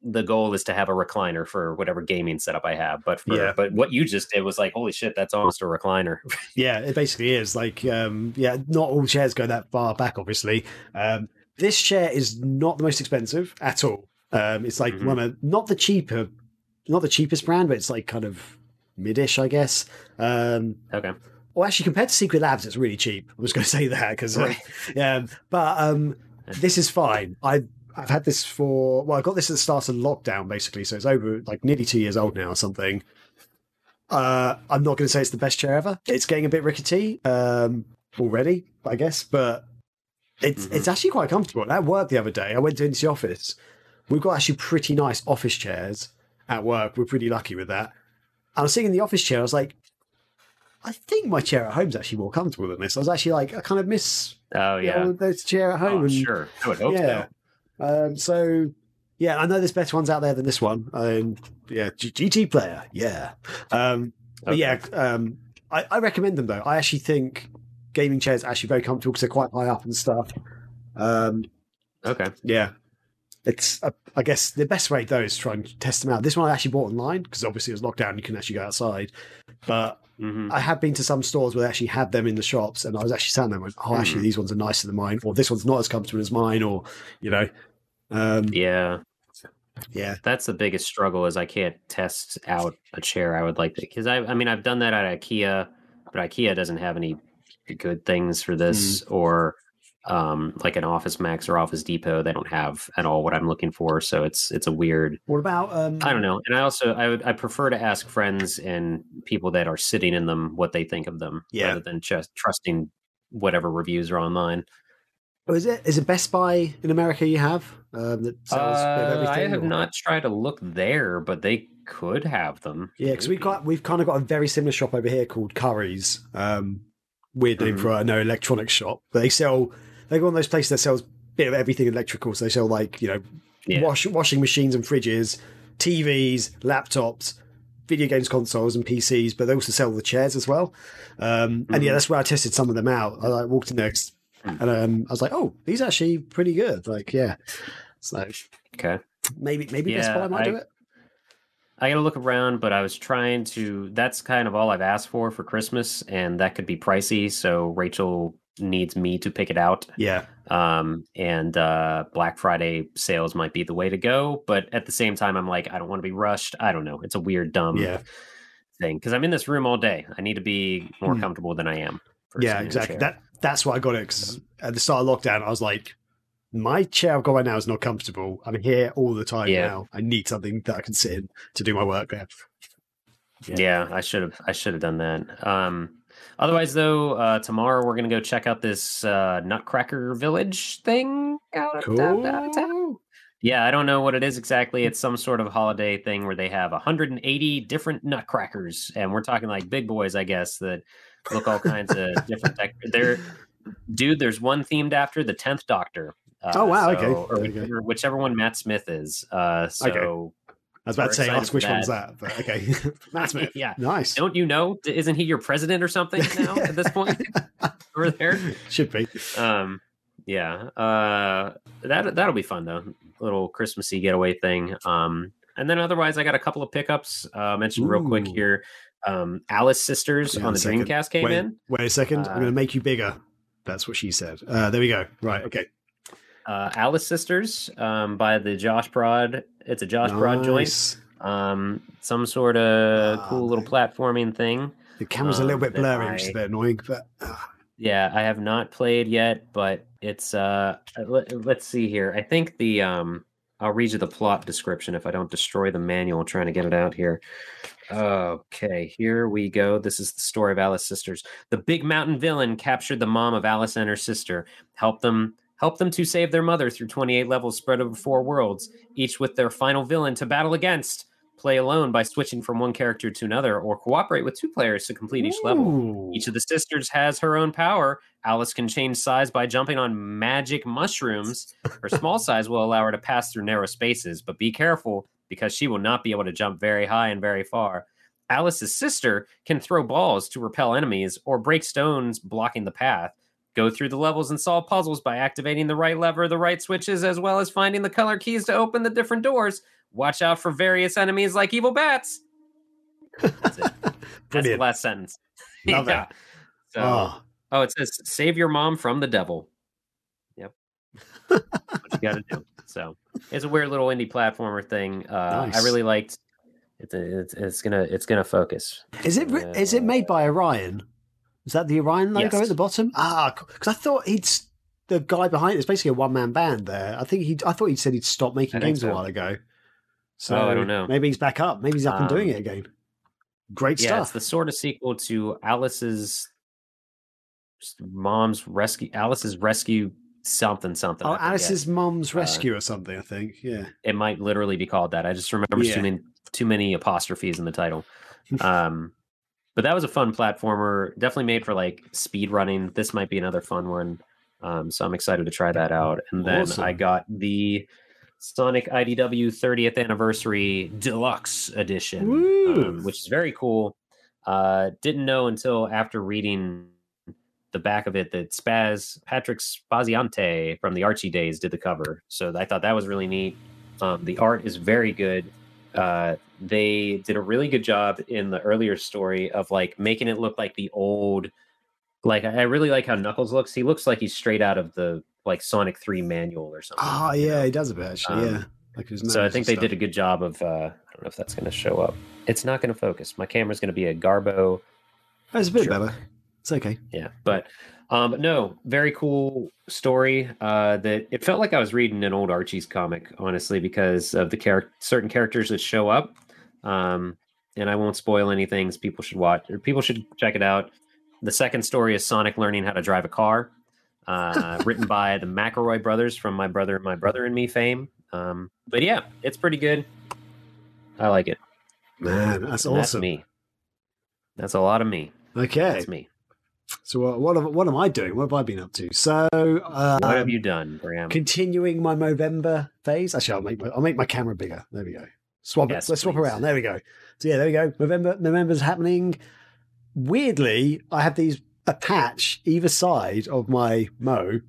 the goal is to have a recliner for whatever gaming setup I have. But for, Yeah. but what you just did was like, holy shit, that's almost a recliner. [laughs] Yeah, it basically is. Like, um, yeah, not all chairs go that far back, obviously. Um, this chair is not the most expensive at all. Um, it's like Mhm. one of not the cheaper, not the cheapest brand, but it's like kind of midish, I guess. Um, okay. Well, actually, compared to Secret Labs, it's really cheap. I was going to say that because, uh, [laughs] yeah, but um, this is fine. I I've had this for well, I got this at the start of lockdown, basically, so it's over like nearly two years old now or something. Uh, I'm not going to say it's the best chair ever. It's getting a bit rickety um, already, I guess, but it's Mhm. it's actually quite comfortable. At work the other day, I went into the office. We've got actually pretty nice office chairs at work. We're pretty lucky with that. I was sitting in the office chair. I was like, I think my chair at home is actually more comfortable than this. I was actually like, I kind of miss Oh yeah. old- this chair at home. Oh, and, sure. I would hope yeah. Um, so, yeah, I know there's better ones out there than this one. Um, yeah, G- GT player. Yeah. Um, but yeah, um, I, I recommend them though. I actually think gaming chairs are actually very comfortable because they're quite high up and stuff. Um. Okay. yeah. It's, uh, I guess the best way though is to try and test them out. This one I actually bought online because obviously it was locked down. You can actually go outside. But hmm I have been to some stores where they actually had them in the shops, and I was actually saying them, oh, actually, Hmm. these ones are nicer than mine, or this one's not as comfortable as mine, or you know, um, Yeah. yeah, That's the biggest struggle is I can't test out a chair I would like to because I I mean I've done that at IKEA, but IKEA doesn't have any good things for this Hmm. or um, like an Office Max or Office Depot. They don't have at all what I'm looking for. So it's it's a weird. What about? Um, I don't know. And I also I would I prefer to ask friends and people that are sitting in them what they think of them, Yeah. rather than just trusting whatever reviews are online. oh, is it is it Best Buy in America? You have um, that sells a bit of Uh, I have or- not tried to look there, but they could have them. Yeah, because we've got we've kind of got a very similar shop over here called Currys. Um, weird name Mhm. for a no electronics shop, but they sell. they go on those places that sells bit of everything electrical. So they sell like you know Yeah. wash, washing machines and fridges, TVs, laptops, video games consoles, and PCs. But they also sell the chairs as well. Um, And yeah, Mhm. that's where I tested some of them out. I like, walked in there Mm. and um, I was like, oh, these are actually pretty good. Like yeah, so Okay. maybe maybe Best Yeah, Buy might do it. I gotta look around, but I was trying to. That's kind of all I've asked for for Christmas, and that could be pricey. So Rachel needs me to pick it out. Yeah, Um, and uh, Black Friday sales might be the way to go, but at the same time, I'm like, I don't want to be rushed. I don't know. It's a weird, dumb yeah. thing because I'm in this room all day. I need to be more Hmm. comfortable than I am. Yeah, sitting in a exactly. That that's why I got it because at the start of lockdown, I was like, my chair I've got right now is not comfortable. I'm here all the time Yeah. now. I need something that I can sit in to do my work. Yeah. Yeah, I should have. I should have done that. Um, otherwise, though, uh, tomorrow we're gonna go check out this uh, Nutcracker Village thing out out of town. Yeah, I don't know what it is exactly. It's some sort of holiday thing where they have 180 different nutcrackers, and we're talking like big boys, I guess, that look all kinds of [laughs] different. Dec- they're, dude, there's one themed after the Tenth Doctor. Uh, Oh, wow, okay. Or Okay. whichever, whichever one Matt Smith is. Uh, so I was about to say, ask which one's that. that, but okay. [laughs] [laughs] Matt Smith. yeah, Nice. don't you know? Isn't he your president or something [laughs] now at this point over there? Should be. Um, yeah, uh, that that'll be fun though. Little Christmassy getaway thing. Um, and then otherwise, I got a couple of pickups. Uh, I'll real quick here. Um, Alice Sisters on the second. Dreamcast came wait, in. Wait a second. I'm Uh, going to make you bigger. That's what she said. Uh, there we go. Right. Okay. Uh, Alice Sisters um, by the JoshProd. It's a JoshProd joint. Um, some sort of Ah, cool little platforming thing. The camera's a little um, bit blurry, which is I- a bit annoying, but uh, Yeah, I have not played yet, but it's uh let, let's see here. I think the um I'll read you the plot description if I don't destroy the manual trying to get it out here. Okay, here we go. This is the story of Alice sisters. The big mountain villain captured the mom of Alice and her sister, helped them help them to save their mother through 28 levels spread over four worlds, each with their final villain to battle against. Play alone by switching from one character to another, or cooperate with two players to complete each level. Ooh. Each of the sisters has her own power. Alice can change size by jumping on magic mushrooms. Her small [laughs] size will allow her to pass through narrow spaces, but be careful because she will not be able to jump very high and very far. Alice's sister can throw balls to repel enemies or break stones blocking the path. Go through the levels and solve puzzles by activating the right lever, the right switches, as well as finding the color keys to open the different doors. Watch out for various enemies like evil bats. That's it. [laughs] That's the last sentence. [laughs] Love that. So, Oh, oh, it says save your mom from the devil. Yep. [laughs] what you got to do. So it's a weird little indie platformer thing. Uh, Nice. I really liked. It's, it's it's gonna it's gonna focus. is it re- is it made by Orion? Is that the Orion logo Yes. at the bottom? Ah, because I thought he'd the guy behind it's basically a one man band there. I think he I thought he said he'd stopped making games a while ago. So Oh, I don't know. Maybe he's back up. Maybe he's up and doing Um, it again. Great Yeah, it's stuff. the sort of sequel to Alice's mom's rescue. Alice's rescue something something. oh. Alice's Mum's Uh, Rescue or something. I think. Yeah. it might literally be called that. I just remember Yeah. too many too many apostrophes in the title. [laughs] Um, but that was a fun platformer, definitely made for like speed running. This might be another fun one. Um, so I'm excited to try that out. And then Awesome. I got the Sonic IDW 30th Anniversary Deluxe Edition, um, which is very cool. Uh, didn't know until after reading the back of it that Spaz Patrick Spaziante from the Archie days did the cover. So I thought that was really neat. Um, the art is very good. Uh, they did a really good job in the earlier story of like making it look like the old. Like I really like how Knuckles looks. He looks like he's straight out of the like Sonic Three manual or something. You yeah, know? he does a bit actually. Um, yeah. Like his So I think they did a good job of. Uh, I don't know if that's going to show up. It's not going to focus. My camera's going to be a Garbo That's a bit Sure. better. It's okay. Yeah, but Um, no, very cool story. Uh, that it felt like I was reading an old Archie's comic, honestly, because of the char- certain characters that show up. Um, and I won't spoil anything. People should watch or people should check it out. The second story is Sonic learning how to drive a car, uh, [laughs] written by the McElroy brothers from My Brother, My Brother and Me fame. Um, but yeah, it's pretty good. I like it. Man, that's And awesome. That's me. That's a lot of me. Okay. That's me. So what, what, am- what am I doing? What have I been up to? So uh, What have you done, Graham? continuing my Movember phase. Actually, I'll make my, I'll make my camera bigger. There we go. Swap Yes, it. Let's swap around. There we go. So yeah, there we go. November. November's happening. Weirdly, I have these a patch either side of my mo,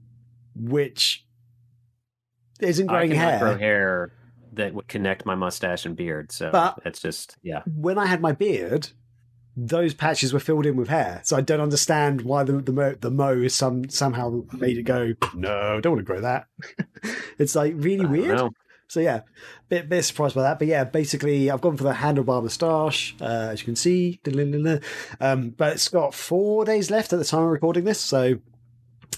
which isn't I growing cannot hair. grow hair that would connect my mustache and beard. So But- it's just yeah. when I had my beard, those patches were filled in with hair. So I don't understand why the the mo, the mo is some somehow made it go. No, don't want to grow that. [laughs] it's like really I weird. know. So yeah, bit bit surprised by that. But yeah, basically I've gone for the handlebar moustache, uh, as you can see. Um, but it's got four days left at the time of recording this. So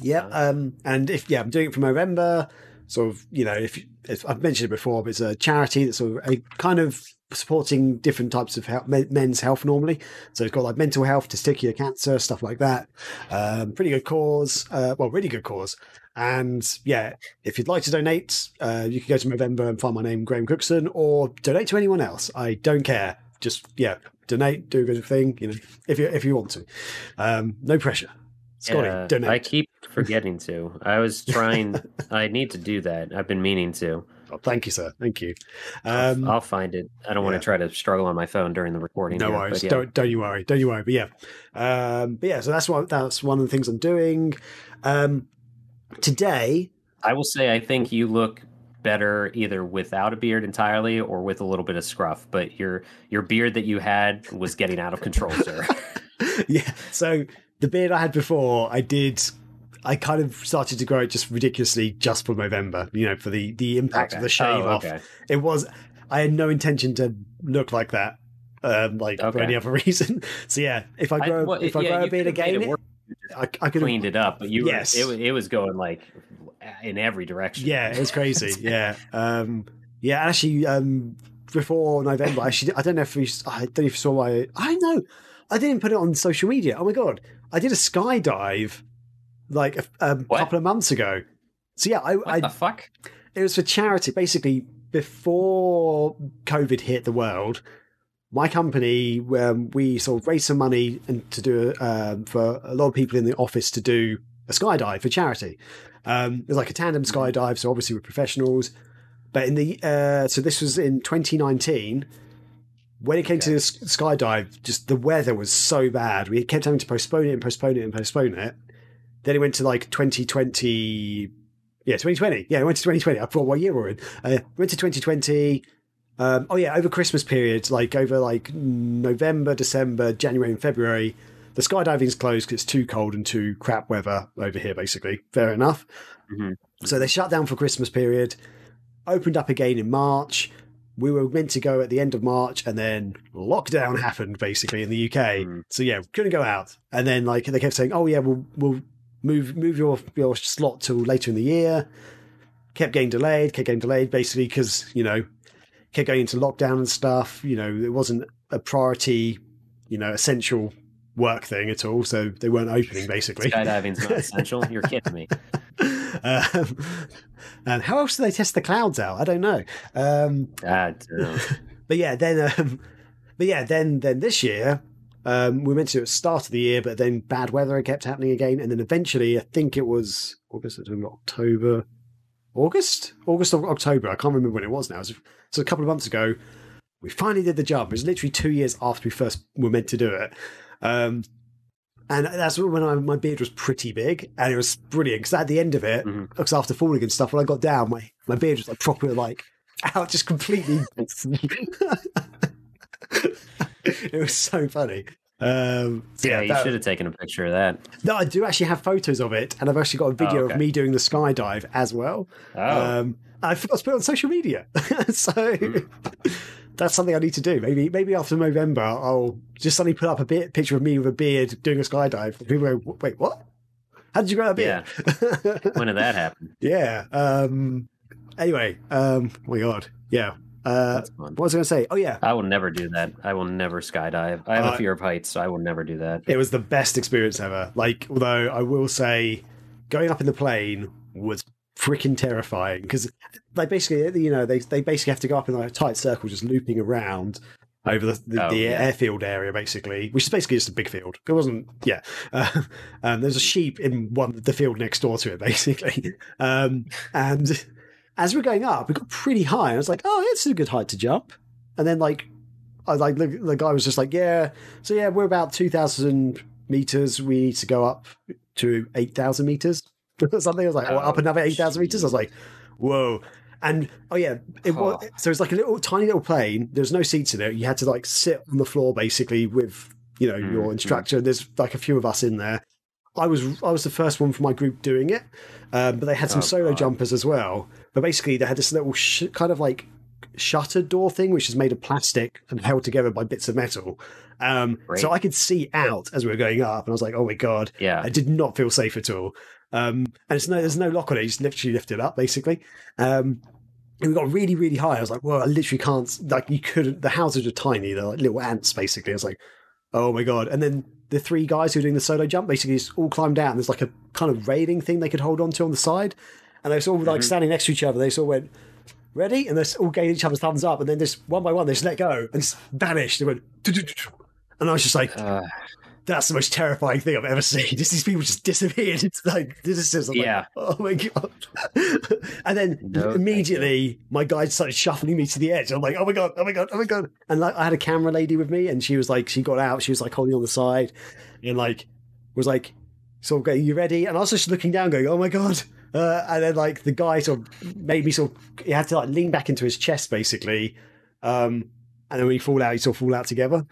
yeah, um, and if yeah, I'm doing it for Movember. Sort of, you know, if, if I've mentioned it before, but it's a charity that's sort of a kind of supporting different types of health, men's health normally. So it's got like mental health, testicular cancer, stuff like that. Um, pretty good cause. Uh, well, really good cause. And yeah, if you'd like to donate, uh, you can go to Movember and find my name, Graham Cookson, or donate to anyone else. I don't care. Just yeah, donate, do a good thing. You know, if you if you want to, um, no pressure. Scotty, Yeah, donate. I keep forgetting to. I was trying. [laughs] I need to do that. I've been meaning to. Oh, thank you, sir. Thank you. Um, I'll find it. I don't want to try to struggle on my phone during the recording. no here, worries. yeah. Don't don't you worry. Don't you worry. But yeah, um, but yeah. So that's what that's one of the things I'm doing. Um, today, I will say I think you look better either without a beard entirely or with a little bit of scruff. But your your beard that you had was getting out of control, sir. [laughs] yeah. So the beard I had before, I did. I kind of started to grow it just ridiculously just for November. You know, for the the impact of the shave Oh, off. okay. It was. I had no intention to look like that. Um, like for any other [laughs] reason. So yeah, if I I- grow well, if I yeah, grow a beard again, it. I, I could have cleaned it up, but you were- Yes. it, it was going like in every direction. Yeah, it was crazy. [laughs] yeah, um, yeah. Actually, um, before November, actually, I don't know if I don't know if you saw my. I know, I didn't put it on social media. Oh my god, I did a skydive like a, a couple of months ago. So yeah, I, What I the fuck? it was for charity. Basically, before COVID hit the world, my company, um, we sort of raised some money and to do um, for a lot of people in the office to do a skydive for charity. Um, it was like a tandem skydive, so obviously we're professionals. But in the uh, so this was in 2019. When it came to the skydive, just the weather was so bad. We kept having to postpone it and postpone it and postpone it. Then it went to like 2020. Yeah, 2020. Yeah, it went to 2020. I forgot what year we're in. Uh, went to 2020. Um, oh yeah, over Christmas period, like over like November, December, January, and February, the skydiving's closed because it's too cold and too crap weather over here. Basically, fair enough. Mhm. So they shut down for Christmas period, opened up again in March. We were meant to go at the end of March, and then lockdown [laughs] happened basically in the UK. Mm. So yeah, couldn't go out. And then like they kept saying, "Oh yeah, we'll we'll move move your your slot till later in the year." Kept getting delayed, kept getting delayed, basically because you know kept going into lockdown and stuff. You know, it wasn't a priority, you know, essential work thing at all. So they weren't opening basically. Skydiving's not [laughs] essential. You're kidding me. um, and how else do they test the clouds out? I don't know. Um, I don't know. but yeah, then, um, but yeah, then, then this year, um, we were meant to do it at the start of the year, but then bad weather kept happening again, and then eventually, I think it was August, September, October, August, August or October. I can't remember when it was now. So, so a couple of months ago, we finally did the jump. It was literally two years after we first were meant to do it. Um, and that's when I, my beard was pretty big, and it was brilliant because at the end of it, because after falling and stuff, when I got down, my, my beard was like proper like [laughs] out, just completely. [laughs] [laughs] it was so funny. Um, so Yeah, you that- should have taken a picture of that. no, I do actually have photos of it, and I've actually got a video Oh, okay. of me doing the skydive as well. Oh, Um, I forgot to put it on social media, [laughs] so Hmm. [laughs] that's something I need to do. Maybe, maybe after November, I'll just suddenly put up a bit, picture of me with a beard doing a skydive. People go, "Wait, what?" How did you grow that beard? Yeah. when did that happen? Yeah. Um, anyway, um, oh my God. Yeah. Uh, what was I going to say? Oh yeah, I will never do that. I will never skydive. I have uh, a fear of heights, so I will never do that. It was the best experience ever. Like, although I will say, going up in the plane was freaking terrifying because they basically, you know, they they basically have to go up in like a tight circle, just looping around over the, the, oh, the yeah. airfield area, basically, which is basically just a big field. It wasn't, yeah. Uh, [laughs] um, there's a sheep in one the field next door to it, basically, [laughs] um, and as we're going up, we got pretty high. I was like, oh, it's a good height to jump. And then like, I like the, the guy was just like, yeah. So yeah, we're about two thousand meters. We need to go up to eight thousand meters [laughs] or something. I was like, oh, up another eight thousand meters. I was like, whoa. And oh yeah, it was oh. so it's like a little tiny little plane. There's no seats in it. You had to like sit on the floor basically with you know mm-hmm. your instructor. There's like a few of us in there. I was I was the first one for my group doing it, um, but they had some oh, solo God. jumpers as well. But basically, they had this little sh- kind of like shutter door thing, which is made of plastic and held together by bits of metal. Um, so I could see out as we were going up, and I was like, "Oh my god!" Yeah, I did not feel safe at all. Um, and it's no, there's no lock on it; you just literally lift it up, basically. Um, and we got really, really high. I was like, "Well, I literally can't." Like, you couldn't. The houses are tiny; they're like little ants, basically. I was like, "Oh my god!" And then the three guys who are doing the solo jump basically just all climbed out, and there's like a kind of railing thing they could hold on to on the side, and they were all like mm-hmm. standing next to each other. They sort of went, ready? And they all gave each other's thumbs up. And then just one by one, they just let go and vanished. They went, and I was just like, uh, that's the most terrifying thing I've ever seen. [laughs] Just these people just disappeared. [laughs] It's like, this is yeah. Like, oh my God. [laughs] and then no, immediately my guide started shuffling me to the edge. I'm like, oh my God, oh my God, oh my God. And like, I had a camera lady with me and she was like, she got out, she was like holding on the side and like, was like, sort of going, you ready? And I was just looking down going, oh my God. Uh, and then like the guy sort of made me sort of he had to like lean back into his chest basically, um, and then when you fall out, you sort of fall out together.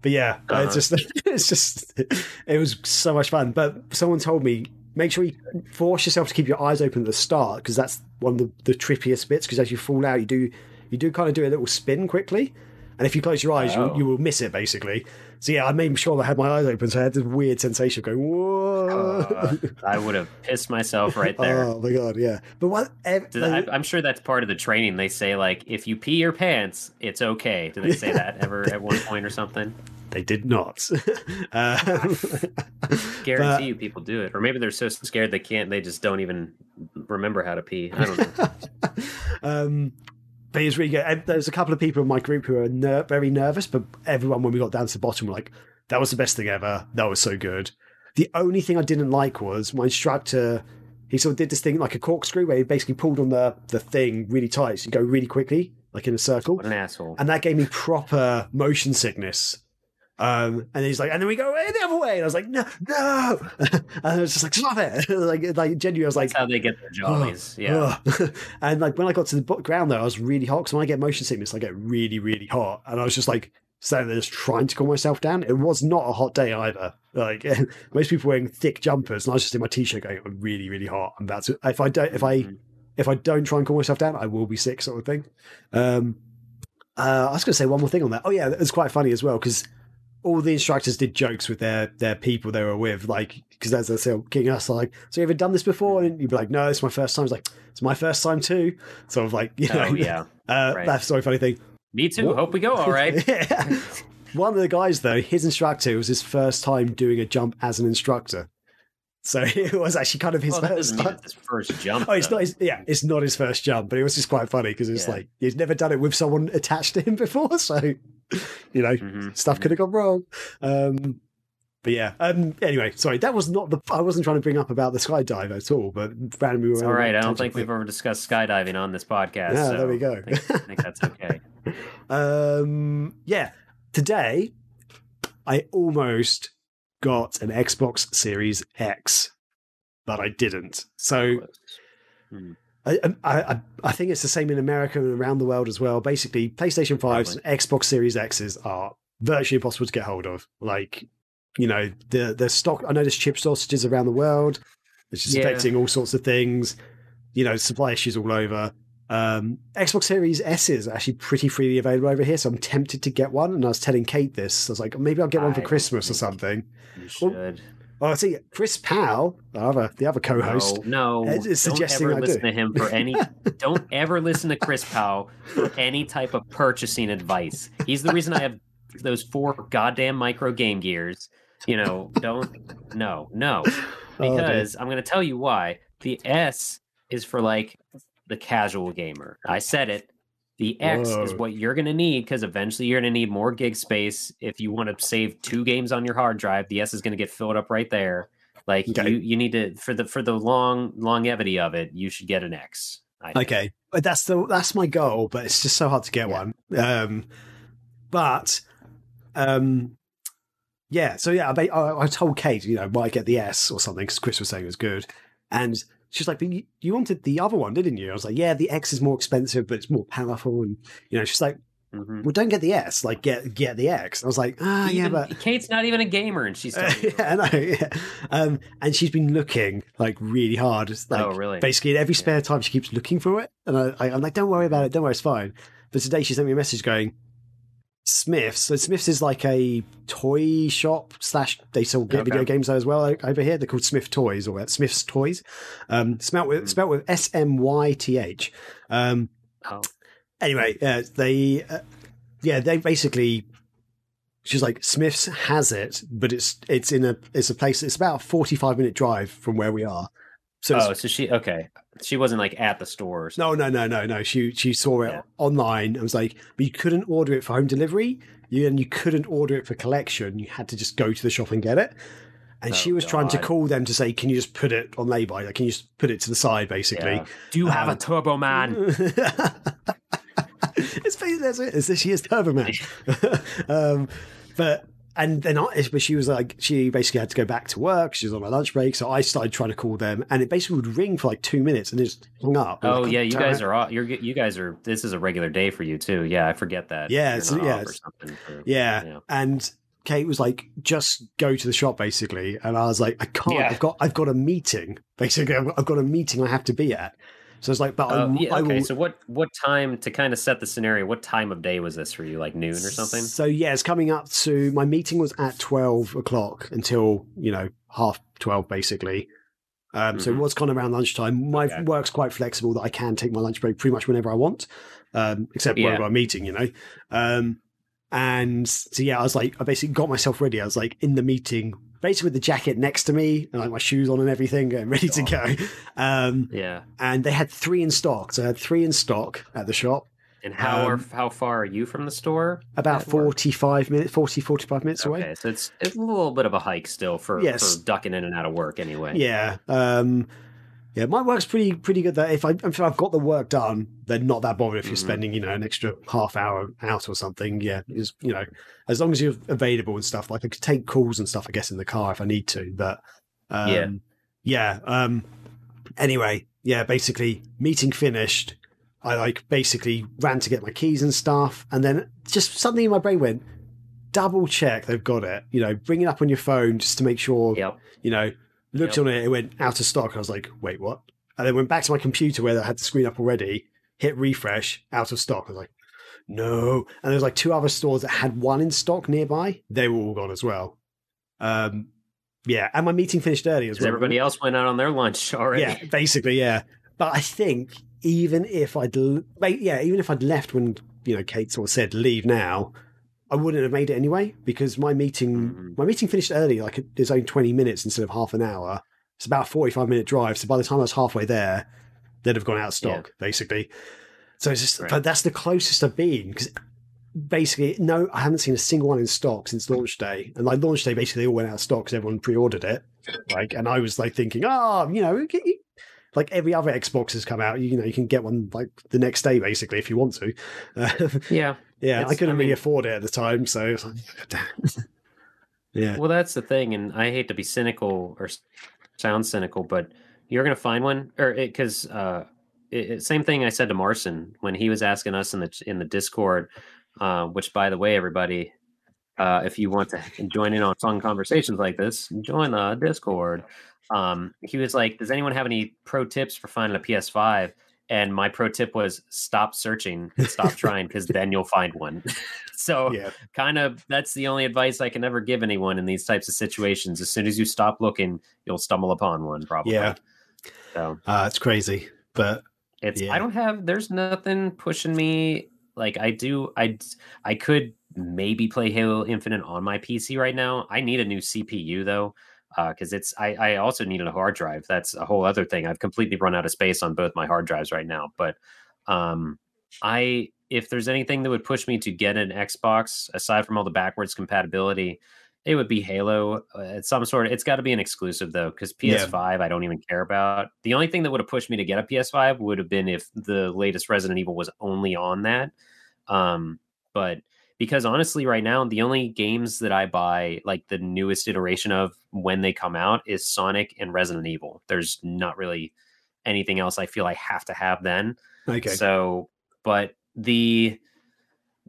But yeah, uh-huh. it's just [laughs] it's just it was so much fun. But someone told me make sure you force yourself to keep your eyes open at the start because that's one of the, the trippiest bits. Because as you fall out, you do you do kind of do a little spin quickly, and if you close your eyes, oh. you, you will miss it basically. So yeah, I made sure I had my eyes open, so I had this weird sensation of going, "Whoa!" Uh, [laughs] I would have pissed myself right there. oh my god, yeah. But what? Like, I'm sure that's part of the training. They say like, if you pee your pants, it's okay. Do they say [laughs] that ever at one point or something? They did not. [laughs] uh, Guarantee but, you, people do it, or maybe they're so scared they can't. They just don't even remember how to pee. I don't know. um, but it's really good. There's a couple of people in my group who are ner- very nervous, but everyone, when we got down to the bottom, were like, that was the best thing ever. That was so good. The only thing I didn't like was my instructor, he sort of did this thing like a corkscrew where he basically pulled on the, the thing really tight. So you go really quickly, like in a circle. What an asshole. And that gave me proper motion sickness. Um, and he's like, and then we go the other way. And I was like, no, no. [laughs] and I was just like, stop it. [laughs] like, like genuinely, I was like, That's how they get their jollies. Oh, yeah. Oh. [laughs] and like when I got to the ground though, I was really hot. Because when I get motion sickness, I get really, really hot. And I was just like, standing there just trying to cool myself down. It was not a hot day either. Like most people wearing thick jumpers, and I was just in my t-shirt going, I'm really, really hot. I'm about to. If I don't, if I, mm-hmm. if I don't try and cool myself down, I will be sick, sort of thing. Um, uh, I was going to say one more thing on that. Oh yeah, it was quite funny as well because all the instructors did jokes with their their people they were with, like because as they say, getting us like, so you ever done this before? And you'd be like, no, it's my first time. It's like it's my first time too. Sort of like you know, oh, yeah, [laughs] uh, right. that's a funny thing. Me too. What? Hope we go all right. [laughs] yeah. One of the guys though, his instructor was his first time doing a jump as an instructor. So [laughs] it was actually kind of his well, first his first jump. Oh, it's not his, yeah, it's not his first jump, but it was just quite funny because it's yeah. like he's never done it with someone attached to him [laughs] before. So [laughs] you know, mm-hmm. stuff could have gone wrong. Um, but yeah. Um, anyway, sorry, that was not the. I wasn't trying to bring up about the skydive at all, but randomly. It's all right. I don't think we've ever discussed skydiving on this podcast. Yeah, so there we go. I think, I think that's okay. um, yeah. Today, I almost got an Xbox Series X, but I didn't. So. Hmm. I, I, I think it's the same in America and around the world as well. Basically, PlayStation 5s and Xbox Series X's are virtually impossible to get hold of. Like, you know, the the stock. I know there's chip shortages around the world, which is yeah. affecting all sorts of things. You know, supply issues all over. Um, Xbox Series S is actually pretty freely available over here, so I'm tempted to get one. And I was telling Kate this. I was like, maybe I'll get one for I Christmas or something. You should. Well, Oh, see, Chris Powell, the other, the other co-host, no, no is don't ever I listen do. to him for any. [laughs] don't ever listen to Chris Powell for [laughs] any type of purchasing advice. He's the reason I have those four goddamn micro Game Gears. You know, don't no no Oh, because I'm going to tell you why. The S is for like the casual gamer. I said it. The X is what you're going to need because eventually you're going to need more gig space. If you want to save two games on your hard drive, the S is going to get filled up right there. Like Okay. you, you need to for the for the long longevity of it, you should get an X. Okay, but that's the that's my goal, but it's just so hard to get Yeah. one. Um, but um, yeah. So yeah, I, I, I told Kate, you know, might get the S or something because Chris was saying it was good, and she's like, but you, you wanted the other one, didn't you? I was like, yeah, the X is more expensive, but it's more powerful, and you know, she's like, Mhm. well, don't get the S, like get get the X. I was like, ah, yeah, but Kate's not even a gamer, and she's [laughs] yeah, I know. Yeah. Um, and she's been looking like really hard. It's like Oh, really? basically every spare time she keeps looking for it, and I, I, I'm like, don't worry about it, don't worry, it's fine. But today she sent me a message going, Smyths. So Smyths is like a toy shop slash they sell Okay. video games there as well over here. They're called Smyth Toys or Smyths Toys. Um, spelt with Mm. spelt with S M Y T H. Um, Oh. anyway, uh, they uh, yeah they basically she's like Smyths has it, but it's it's in a it's a place it's about a forty five minute drive from where we are. So Oh, so she okay? She wasn't like at the stores. no, no, no, no, no. She she saw it Yeah. online. and was like, but you couldn't order it for home delivery, you, and you couldn't order it for collection. You had to just go to the shop and get it. And Oh, she was trying to call them to say, "Can you just put it on lay-by? Like, can you just put it to the side, basically?" Yeah. Do you have Um, a Turbo Man? [laughs] it's basically that's it. It's, she is Turbo Man. [laughs] [laughs] um, but and then I, but she was like, she basically had to go back to work. She was on my lunch break, so I started trying to call them, and it basically would ring for like two minutes and it just hung up. Oh like, yeah, you guys it." are all, you're you guys are. This is a regular day for you too. Yeah, I forget that. Yeah, it's- yeah, or it's- something for- Yeah. And Kate was like, just go to the shop basically. And I was like, I can't, Yeah. I've got, I've got a meeting. Basically, I've got, I've got a meeting I have to be at. So it's like, but I, Oh, yeah, I okay, will. so what what time to kind of set the scenario? What time of day was this for you? Like noon or something? So yeah, it's coming up to my meeting was at 12 o'clock until, you know, half 12 basically. Um, So it Mhm. was kind of around lunchtime. My Okay. work's quite flexible that I can take my lunch break pretty much whenever I want, um, except Yeah. Got a meeting, you know. Um, and so yeah, I was like, I basically got myself ready. I was like in the meeting, basically with the jacket next to me and like my shoes on and everything, getting ready to go. Um, Yeah. and they had three in stock. So I had three in stock at the shop. And how are Um, how far are you from the store? About at work? 45 minutes, 40, 45 minutes away. Okay, so it's it's a little bit of a hike still for, Yes. for ducking in and out of work anyway. Yeah. Um, yeah, my work's pretty pretty good. That if I if I've got the work done, they're not that bothered if you're Mhm. spending you know an extra half hour out or something. Yeah, is you know as long as you're available and stuff. Like I could take calls and stuff, I guess, in the car if I need to. But um, Yeah. yeah. Um, anyway, yeah. Basically, meeting finished. I like basically ran to get my keys and stuff, and then just something in my brain went. Double check they've got it. You know, bring it up on your phone just to make sure Yep. you know, looked Yep. on it, it went out of stock. I was like, wait, what? And then went back to my computer where I had the screen up already, hit refresh, out of stock. I was like, no. And there was like two other stores that had one in stock nearby. They were all gone as well. Um, yeah, and my meeting finished early as well. everybody else went out on their lunch already. Yeah, basically, yeah. But I think even if I'd, yeah, even if I'd left when you know Kate sort of said leave now, I wouldn't have made it anyway because my meeting Mhm. my meeting finished early, like it's only twenty minutes instead of half an hour. It's about a forty-five minute drive. So by the time I was halfway there, they'd have gone out of stock, basically. So it's just, Right. but that's the closest I've been because basically, no, I haven't seen a single one in stock since launch day. And like launch day, basically, they all went out of stock because everyone pre-ordered it. Like, and I was like thinking, oh, you know, like every other Xbox has come out, you know, you can get one like the next day, basically, if you want to. [laughs] Uh, Yeah. yeah, I couldn't I really afford it at the time, so it was like, damn. [laughs] yeah, Well, that's the thing, and I hate to be cynical or sound cynical, but you're going to find one, or because uh, it, it- same thing I said to Marson when he was asking us in the in the Discord. Uh, which, by the way, everybody, uh, if you want to join in on fun conversations like this, join the Discord. Um, he was like, "Does anyone have any pro tips for finding a PS5?" And my pro tip was stop searching and stop trying because then you'll find one. [laughs] so, [laughs] yeah. kind of that's the only advice I can ever give anyone in these types of situations. As soon as you stop looking, you'll stumble upon one, probably. Yeah. So, uh, it's crazy. But it's, yeah. I don't have, there's nothing pushing me. Like, I do, I, I could maybe play Halo Infinite on my PC right now. I need a new CPU though because uh, it's I, I also needed a hard drive. That's a whole other thing. I've completely run out of space on both my hard drives right now. But um, I if there's anything that would push me to get an Xbox aside from all the backwards compatibility, it would be Halo. Uh, it's some sort of. It's got to be an exclusive though, because PS5 yeah. I don't even care about. The only thing that would have pushed me to get a PS5 would have been if the latest Resident Evil was only on that. Um, but because honestly right now the only games that i buy like the newest iteration of when they come out is sonic and resident evil. There's not really anything else i feel i have to have then. Okay. So but the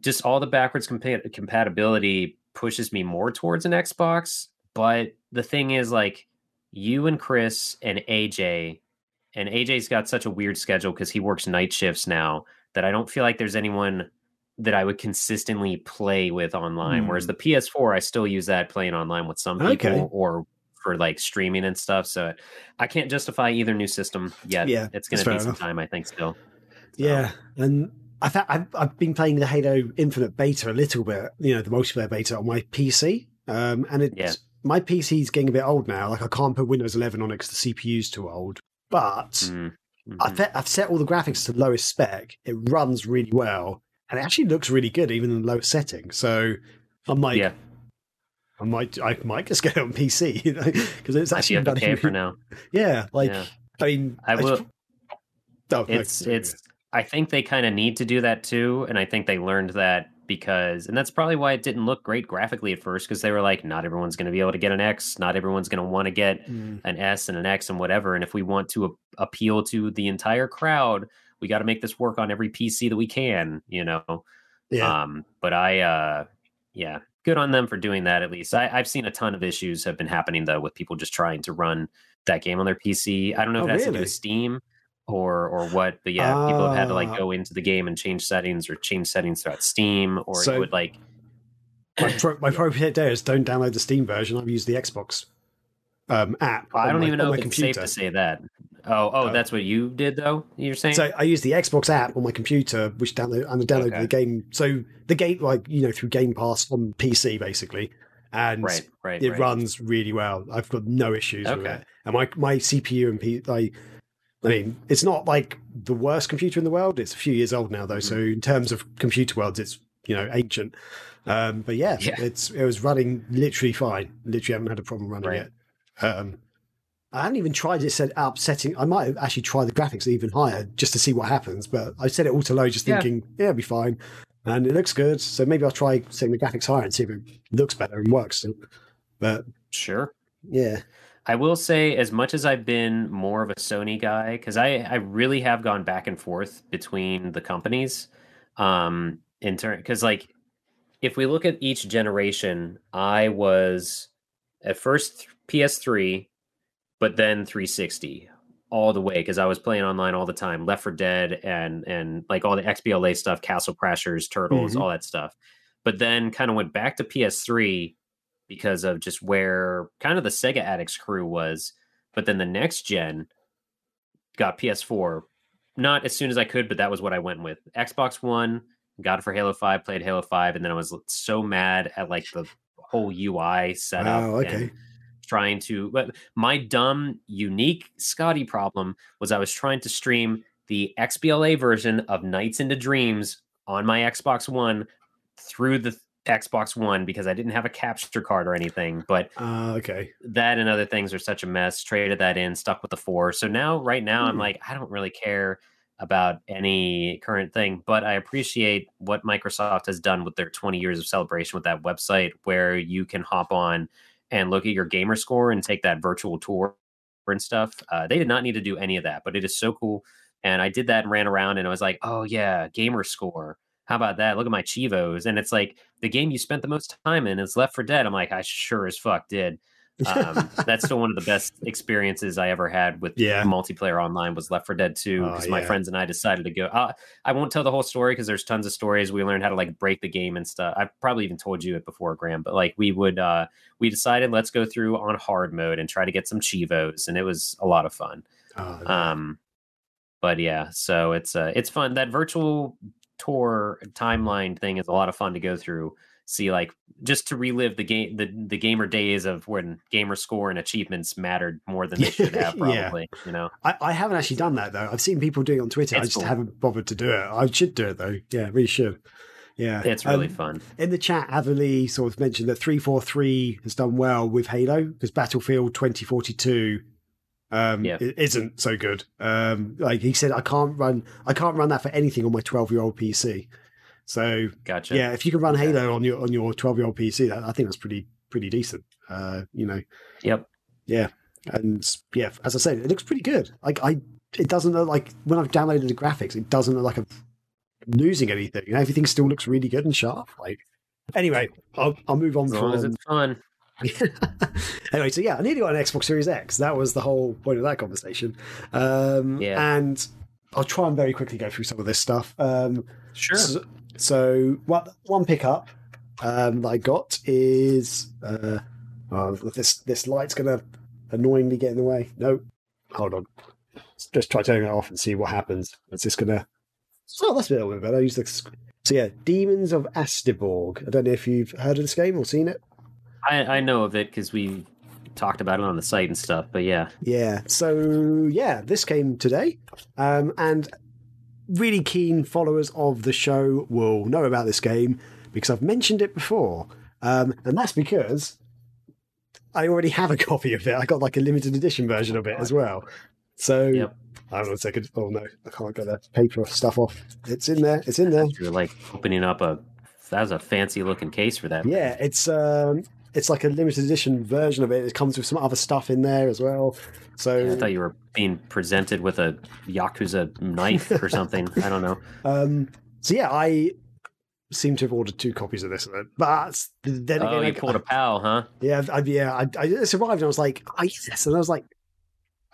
just all the backwards compa- compatibility pushes me more towards an xbox but the thing is like you and chris and aj and aj's got such a weird schedule because he works night shifts now that i don't feel like there's anyone that I would consistently play with online. Mm. Whereas hmm. the PS4, I still use that playing online with some people okay. or for like streaming and stuff. So I can't justify either new system yet. Yeah, it's going to be some time, I think, still. So. Yeah, and I've, I've I've been playing the Halo Infinite beta a little bit. You know, the multiplayer beta on my PC, um, and it's yeah. my PC's getting a bit old now. Like I can't put Windows 11 on it because the CPU's too old. But mm. Mm-hmm. I've, I've set all the graphics to lowest spec. It runs really well and it actually looks really good even in the lowest setting. So I'm like, yeah. I might, I might just [laughs] get it on PC because it's actually done okay for [laughs] now. Yeah, like yeah. I mean, I will. I, oh, it's no. it's. I think they kind of need to do that too, and I think they learned that because, and that's probably why it didn't look great graphically at first because they were like, not everyone's going to be able to get an X, not everyone's going to want to get mm. an S and an X and whatever, and if we want to a- appeal to the entire crowd we got to make this work on every PC that we can, you know. Yeah. Um, but I, uh, yeah, good on them for doing that. At least I, have seen a ton of issues have been happening though with people just trying to run that game on their PC. I don't know if oh, that's really? to do with Steam or or what, but yeah, uh, people have had to like ah. go into the game and change settings or change settings throughout Steam, or so it would like. [clears throat] my pro, my pro is don't download the Steam version. I've used the Xbox um, app. I don't my, even know if it's computer. safe to say that. Oh, oh, uh, that's what you did though. You're saying? So I use the Xbox app on my computer, which download and download okay. the game. So the game, like you know, through Game Pass on PC, basically, and right, right, it right. runs really well. I've got no issues okay. with it, and my my CPU and P, like, I mean, it's not like the worst computer in the world. It's a few years old now, though. Mm-hmm. So in terms of computer worlds, it's you know ancient. Um, but yeah, yeah, it's it was running literally fine. Literally, haven't had a problem running it. Um, I hadn't even tried it set up setting. I might actually try the graphics even higher just to see what happens. But I set it all to low, just thinking, yeah, it'll be fine, and it looks good. So maybe I'll try setting the graphics higher and see if it looks better and works. But sure, yeah. I will say, as much as I've been more of a Sony guy, because I, I really have gone back and forth between the companies. Um, in turn, because like if we look at each generation, I was at first PS3, but then 360 all the way because I was playing online all the time, Left 4 Dead and and like all the XBLA stuff, Castle Crashers, Turtles, mm-hmm. all that stuff. But then kind of went back to PS3 because of just where kind of the Sega Addicts crew was. But then the next gen got PS4, not as soon as I could, but that was what I went with. Xbox One, got it for Halo 5, played Halo 5, and then I was so mad at like the whole UI setup. Oh, okay. And, trying to but my dumb unique Scotty problem was I was trying to stream the XBLA version of Nights into Dreams on my Xbox One through the Xbox One because I didn't have a capture card or anything. But uh, okay, that and other things are such a mess. Traded that in, stuck with the four. So now, right now, I'm hmm. like, I don't really care about any current thing, but I appreciate what Microsoft has done with their 20 years of celebration with that website, where you can hop on and look at your gamer score and take that virtual tour and stuff. Uh, they did not need to do any of that, but it is so cool. And I did that and ran around and I was like, oh yeah, gamer score. How about that? Look at my cheevos. And it's like the game you spent the most time in is Left 4 Dead. I'm like, I sure as fuck did. Um, [laughs] that's still one of the best experiences I ever had with Yeah. multiplayer online was Left 4 Dead 2 Oh, because my yeah. friends and I decided to go. Uh, I won't tell the whole story because there's tons of stories. We learned how to like break the game and stuff. I've probably even told you it before, Graham, but like we would, uh, we decided let's go through on hard mode and try to get some cheevos, and it was a lot of fun. Oh, Um, but yeah, so it's uh, it's fun. That virtual tour timeline thing is a lot of fun to go through. See, like just to relive the game, the the gamer days of when gamer score and achievements mattered more than they should [laughs] have. Yeah. Probably, you know. I, I haven't actually done that though. I've seen people doing it on Twitter. I just cool. haven't bothered to do it. I should do it though. Yeah, really should. Yeah, It's really Um, fun. In the chat, Avali sort of mentioned that 343 has done well with Halo because Battlefield 2042 um, Yeah. i- isn't so good. Um, like he said, I can't run, I can't run that for anything on my 12 year old PC. So Gotcha. yeah, if you can run Okay. Halo on your on your 12 year old PC, that, I think that's pretty pretty decent. Uh, you know, Yep. Yeah, and yeah, as I said, it looks pretty good. Like I, it doesn't look like when I've downloaded the graphics, it doesn't look like I'm losing anything. You know, everything still looks really good and sharp. Like anyway, I'll, I'll move on As long as from. it's fun. [laughs] anyway, so yeah, I nearly got an Xbox Series X. That was the whole point of that conversation. Um, Yeah. and I'll try and very quickly go through some of this stuff. Um, Sure. so, so what one pickup um, that I got is uh, oh, this this light's gonna annoyingly get in the way. No, hold on. Let's just try turning it off and see what happens. It's just gonna. Oh, that's a little bit better. I use the. So yeah, Demons of Asteborg. I don't know if you've heard of this game or seen it. I, I know of it because we talked about it on the site and stuff. But yeah, Yeah. So yeah, this came today, um, and really keen followers of the show will know about this game because I've mentioned it before, um, and that's because I already have a [laughs] copy of it. I got like a limited edition version of it as well. So Yep. hold on a second. Oh no, I can't get the paper stuff off. It's in there. It's in there. you're like opening up a. That was a fancy looking case for that. Yeah, it's um, it's like a limited edition version of it. It comes with some other stuff in there as well. So I thought you were being presented with a yakuza knife or [laughs] something. I don't know. Um, so yeah, I seem to have ordered two copies of this, but then again, Oh, I, you pulled a pal, huh? yeah, I, yeah, I, I survived, and I was like, yes, and I was like,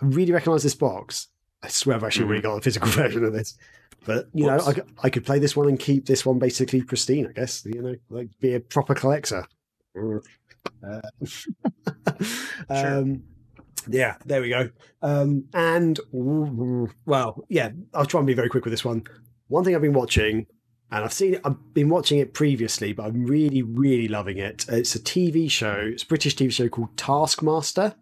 I really recognise this box. I swear, I've actually already got a physical [laughs] version of this. But you know, I, I could play this one and keep this one basically pristine. I guess you know, like be a proper collector. Uh, [laughs] um, yeah, there we go. Um, and well, yeah, I'll try and be very quick with this one. One thing I've been watching, and I've seen it, I've been watching it previously, but I'm really, really loving it. It's a TV show. It's a British TV show called Taskmaster.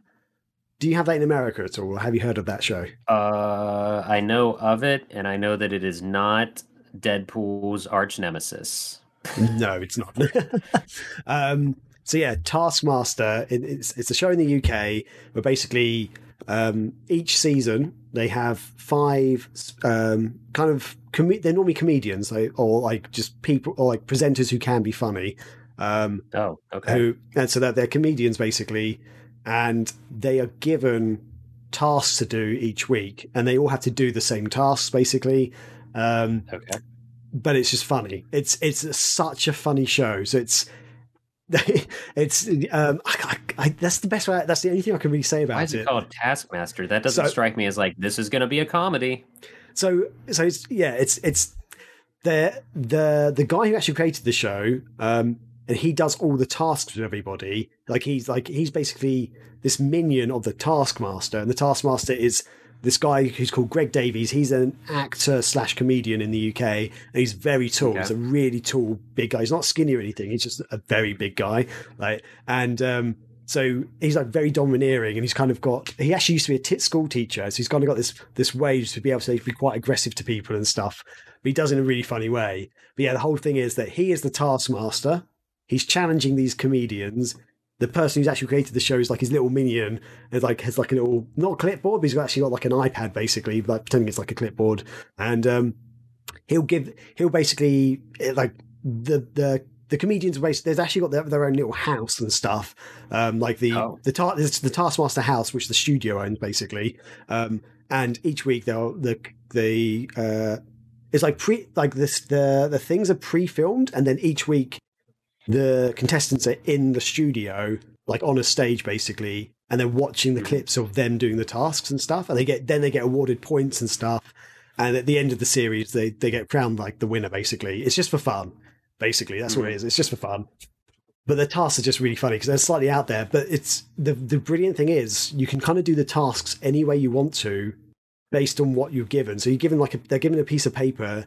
Do you have that in America at all? Or have you heard of that show? Uh, I know of it, and I know that it is not Deadpool's arch nemesis. no, it's not. [laughs] [laughs] um, so yeah, Taskmaster. It, it's it's a show in the UK where basically um, each season they have five um, kind of com- they're normally comedians like, or like just people or like presenters who can be funny. Um, Oh, okay. who and so that they're comedians basically, and they are given tasks to do each week, and they all have to do the same tasks basically. Um, Okay. but it's just funny. It's it's such a funny show. So it's [laughs] it's um I, I, I, that's the best way. That's the only thing I can really say about it. Why is it it. called Taskmaster? That doesn't So- strike me as like this is going to be a comedy. So so it's yeah, it's it's the the the guy who actually created the show, um, and he does all the tasks for everybody. Like he's like he's basically this minion of the Taskmaster, and the Taskmaster is this guy who's called Greg Davies. He's an actor slash comedian in the UK, and he's very tall. Okay. He's a really tall, big guy. He's not skinny or anything. He's just a very big guy. Like and um, so he's like very domineering, and he's kind of got. He actually used to be a tit school teacher, so he's kind of got this this way to be able to be quite aggressive to people and stuff. But he does it in a really funny way. But yeah, the whole thing is that he is the taskmaster. He's challenging these comedians. The person who's actually created the show is like his little minion, and like has like a little not clipboard, but he's actually got like an iPad basically, like pretending it's like a clipboard, and um, he'll give he'll basically eh, like the the the comedians are basically they've actually got their, their own little house and stuff. Um like the Oh. the it's the taskmaster house which the studio owns basically. Um and each week they'll the the uh it's like pre like this the the things are pre-filmed and then each week the contestants are in the studio like on a stage basically, and they're watching the clips of them doing the tasks and stuff, and they get then they get awarded points and stuff. And at the end of the series, they they get crowned like the winner. Basically, it's just for fun. Basically, that's what it is. It's just for fun. But the tasks are just really funny because they're slightly out there. But it's the the brilliant thing is you can kind of do the tasks any way you want to, based on what you're given. So you're given like a, they're given a piece of paper,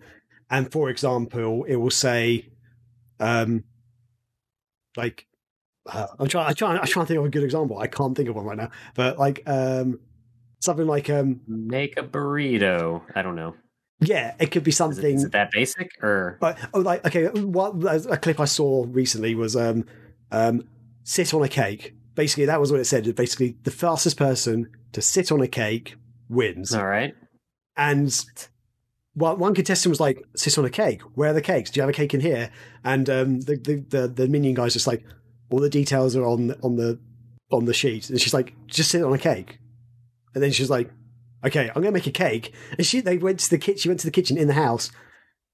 and for example, it will say, um, like uh, I'm trying, I'm trying, I'm trying to think of a good example. I can't think of one right now, but like um, something like um, Make a burrito. I don't know. yeah, it could be something. is it that basic or But oh, like okay, what a clip I saw recently was um, um, sit on a cake. Basically, that was what it said. Basically, the fastest person to sit on a cake wins. all right? And well, one contestant was like, "Sit on a cake. Where are the cakes? Do you have a cake in here?" And um, the, the the the minion guy's just like, "All the details are on on the on the sheet." And she's like, "Just sit on a cake." And then she's like, "Okay, I'm gonna make a cake." And she they went to the kitchen. She went to the kitchen in the house.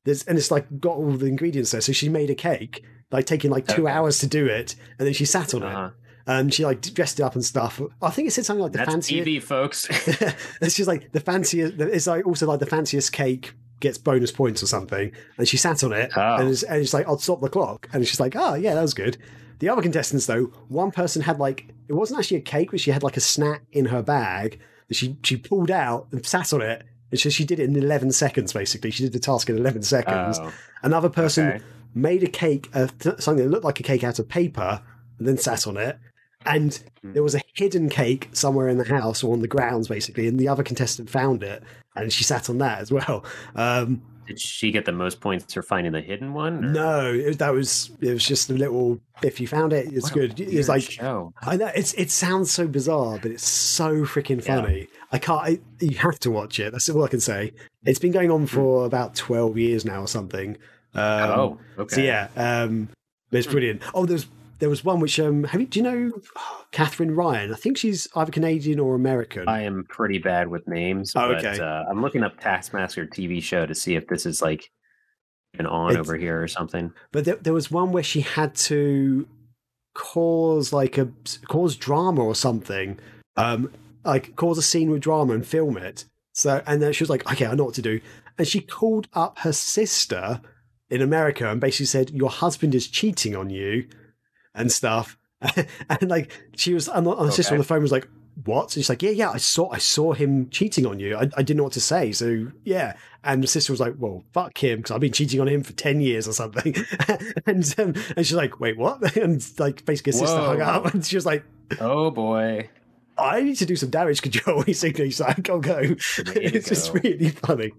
There's and it's like got all the ingredients there. So she made a cake, like taking like two Okay. hours to do it, and then she sat on it. And she like dressed it up and stuff. I think it said something like the That's fanciest. TV, folks. [laughs] it's just like the fanciest. It's like also like the fanciest cake gets bonus points or something. And she sat on it, Oh. and, it's, and it's like I'll stop the clock. And she's like, oh yeah, that was good. The other contestants though, one person had like it wasn't actually a cake, but she had like a snack in her bag that she she pulled out and sat on it. And so she did it in eleven seconds. Basically, she did the task in eleven seconds. Oh, Another person okay. made a cake, uh, something that looked like a cake out of paper, and then sat on it. And Hmm. there was a hidden cake somewhere in the house or on the grounds, basically, and the other contestant found it, and she sat on that as well. Um, Did she get the most points for finding the hidden one? or- no, it, that was it was just a little. If you found it, it's good. It's like show. I know it's it sounds so bizarre, but it's so freaking Yeah. funny. I can't. I, you have to watch it. That's all I can say. It's been going on for about twelve years now or something. Um, oh, okay. So yeah, um, it's Hmm. brilliant. Oh, there's there was one which um, have you do you know [sighs] Katherine Ryan? I think she's either Canadian or American. I am pretty bad with names, Oh, but okay. uh, I'm looking up Taskmaster TV show to see if this is like an on It's- over here or something. but there, there was one where she had to cause like a cause drama or something, um, like cause a scene with drama and film it. So and then she was like, okay, I know what to do, and she called up her sister in America and basically said, your husband is cheating on you and stuff. [laughs] and like she was, and her sister on the phone was like, "What?" And she's like, "Yeah, yeah, I saw, I saw him cheating on you. I, I didn't know what to say, so yeah." And the sister was like, "Well, fuck him, because I've been cheating on him for ten years or something." [laughs] and um, and she's like, "Wait, what?" [laughs] And like basically, her sister hung up, and she was like, Oh boy. "I need to do some damage control." Basically, she's like, "I'll go." It's just really funny.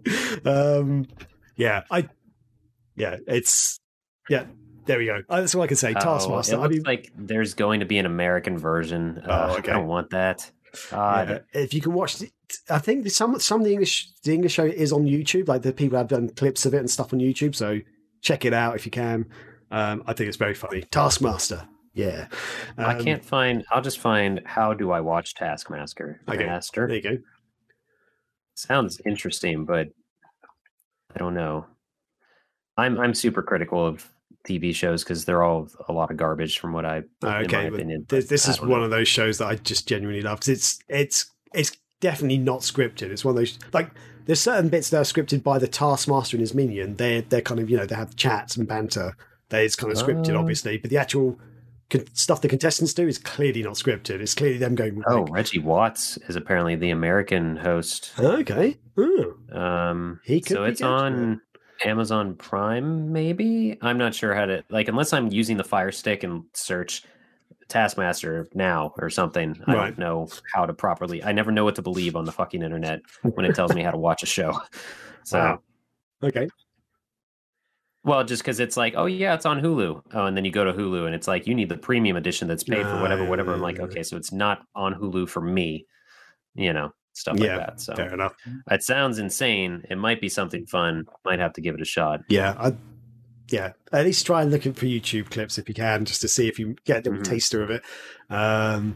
Um, yeah, I, yeah, it's yeah. There we go. Uh, That's all I can say. Oh, Taskmaster. it I mean, like there's going to be an American version. Uh, Oh, okay. I don't want that. God. Yeah, if you can watch, it, I think some some of the English the English show is on YouTube. Like the people have done clips of it and stuff on YouTube. So check it out if you can. Um, I think it's very funny. Taskmaster, yeah. I Um, can't find. I'll just find. How do I watch Taskmaster? Okay. Master There you go. sounds interesting, but I don't know. I'm I'm super critical of TV shows because they're all a lot of garbage from what I. in my Okay, this, this is one know. of those shows that I just genuinely love it's it's it's definitely not scripted. It's one of those like there's certain bits that are scripted by the Taskmaster and his minion. They they're kind of you know they have chats and banter. That is kind of scripted, Oh. obviously, but the actual con- stuff the contestants do is clearly not scripted. It's clearly them going. Oh, like, Reggie Watts is apparently the American host. okay. Oh, Um, He so it's on Amazon Prime, maybe. I'm not sure how to like unless I'm using the Fire Stick and search Taskmaster now or something. I don't know how to properly. I never know what to believe on the fucking internet when it tells me how to watch a show. [laughs] So, Wow. okay. well, just because it's like, oh yeah, it's on Hulu. Oh, and then you go to Hulu and it's like you need the premium edition that's paid for whatever, whatever. I'm like, okay, so it's not on Hulu for me. You know, stuff like Yeah, that. So Fair enough. it sounds insane. It might be something fun. Might have to give it a shot. Yeah, I, yeah. At least try looking for YouTube clips if you can, just to see if you get a little Mhm. taster of it. Um,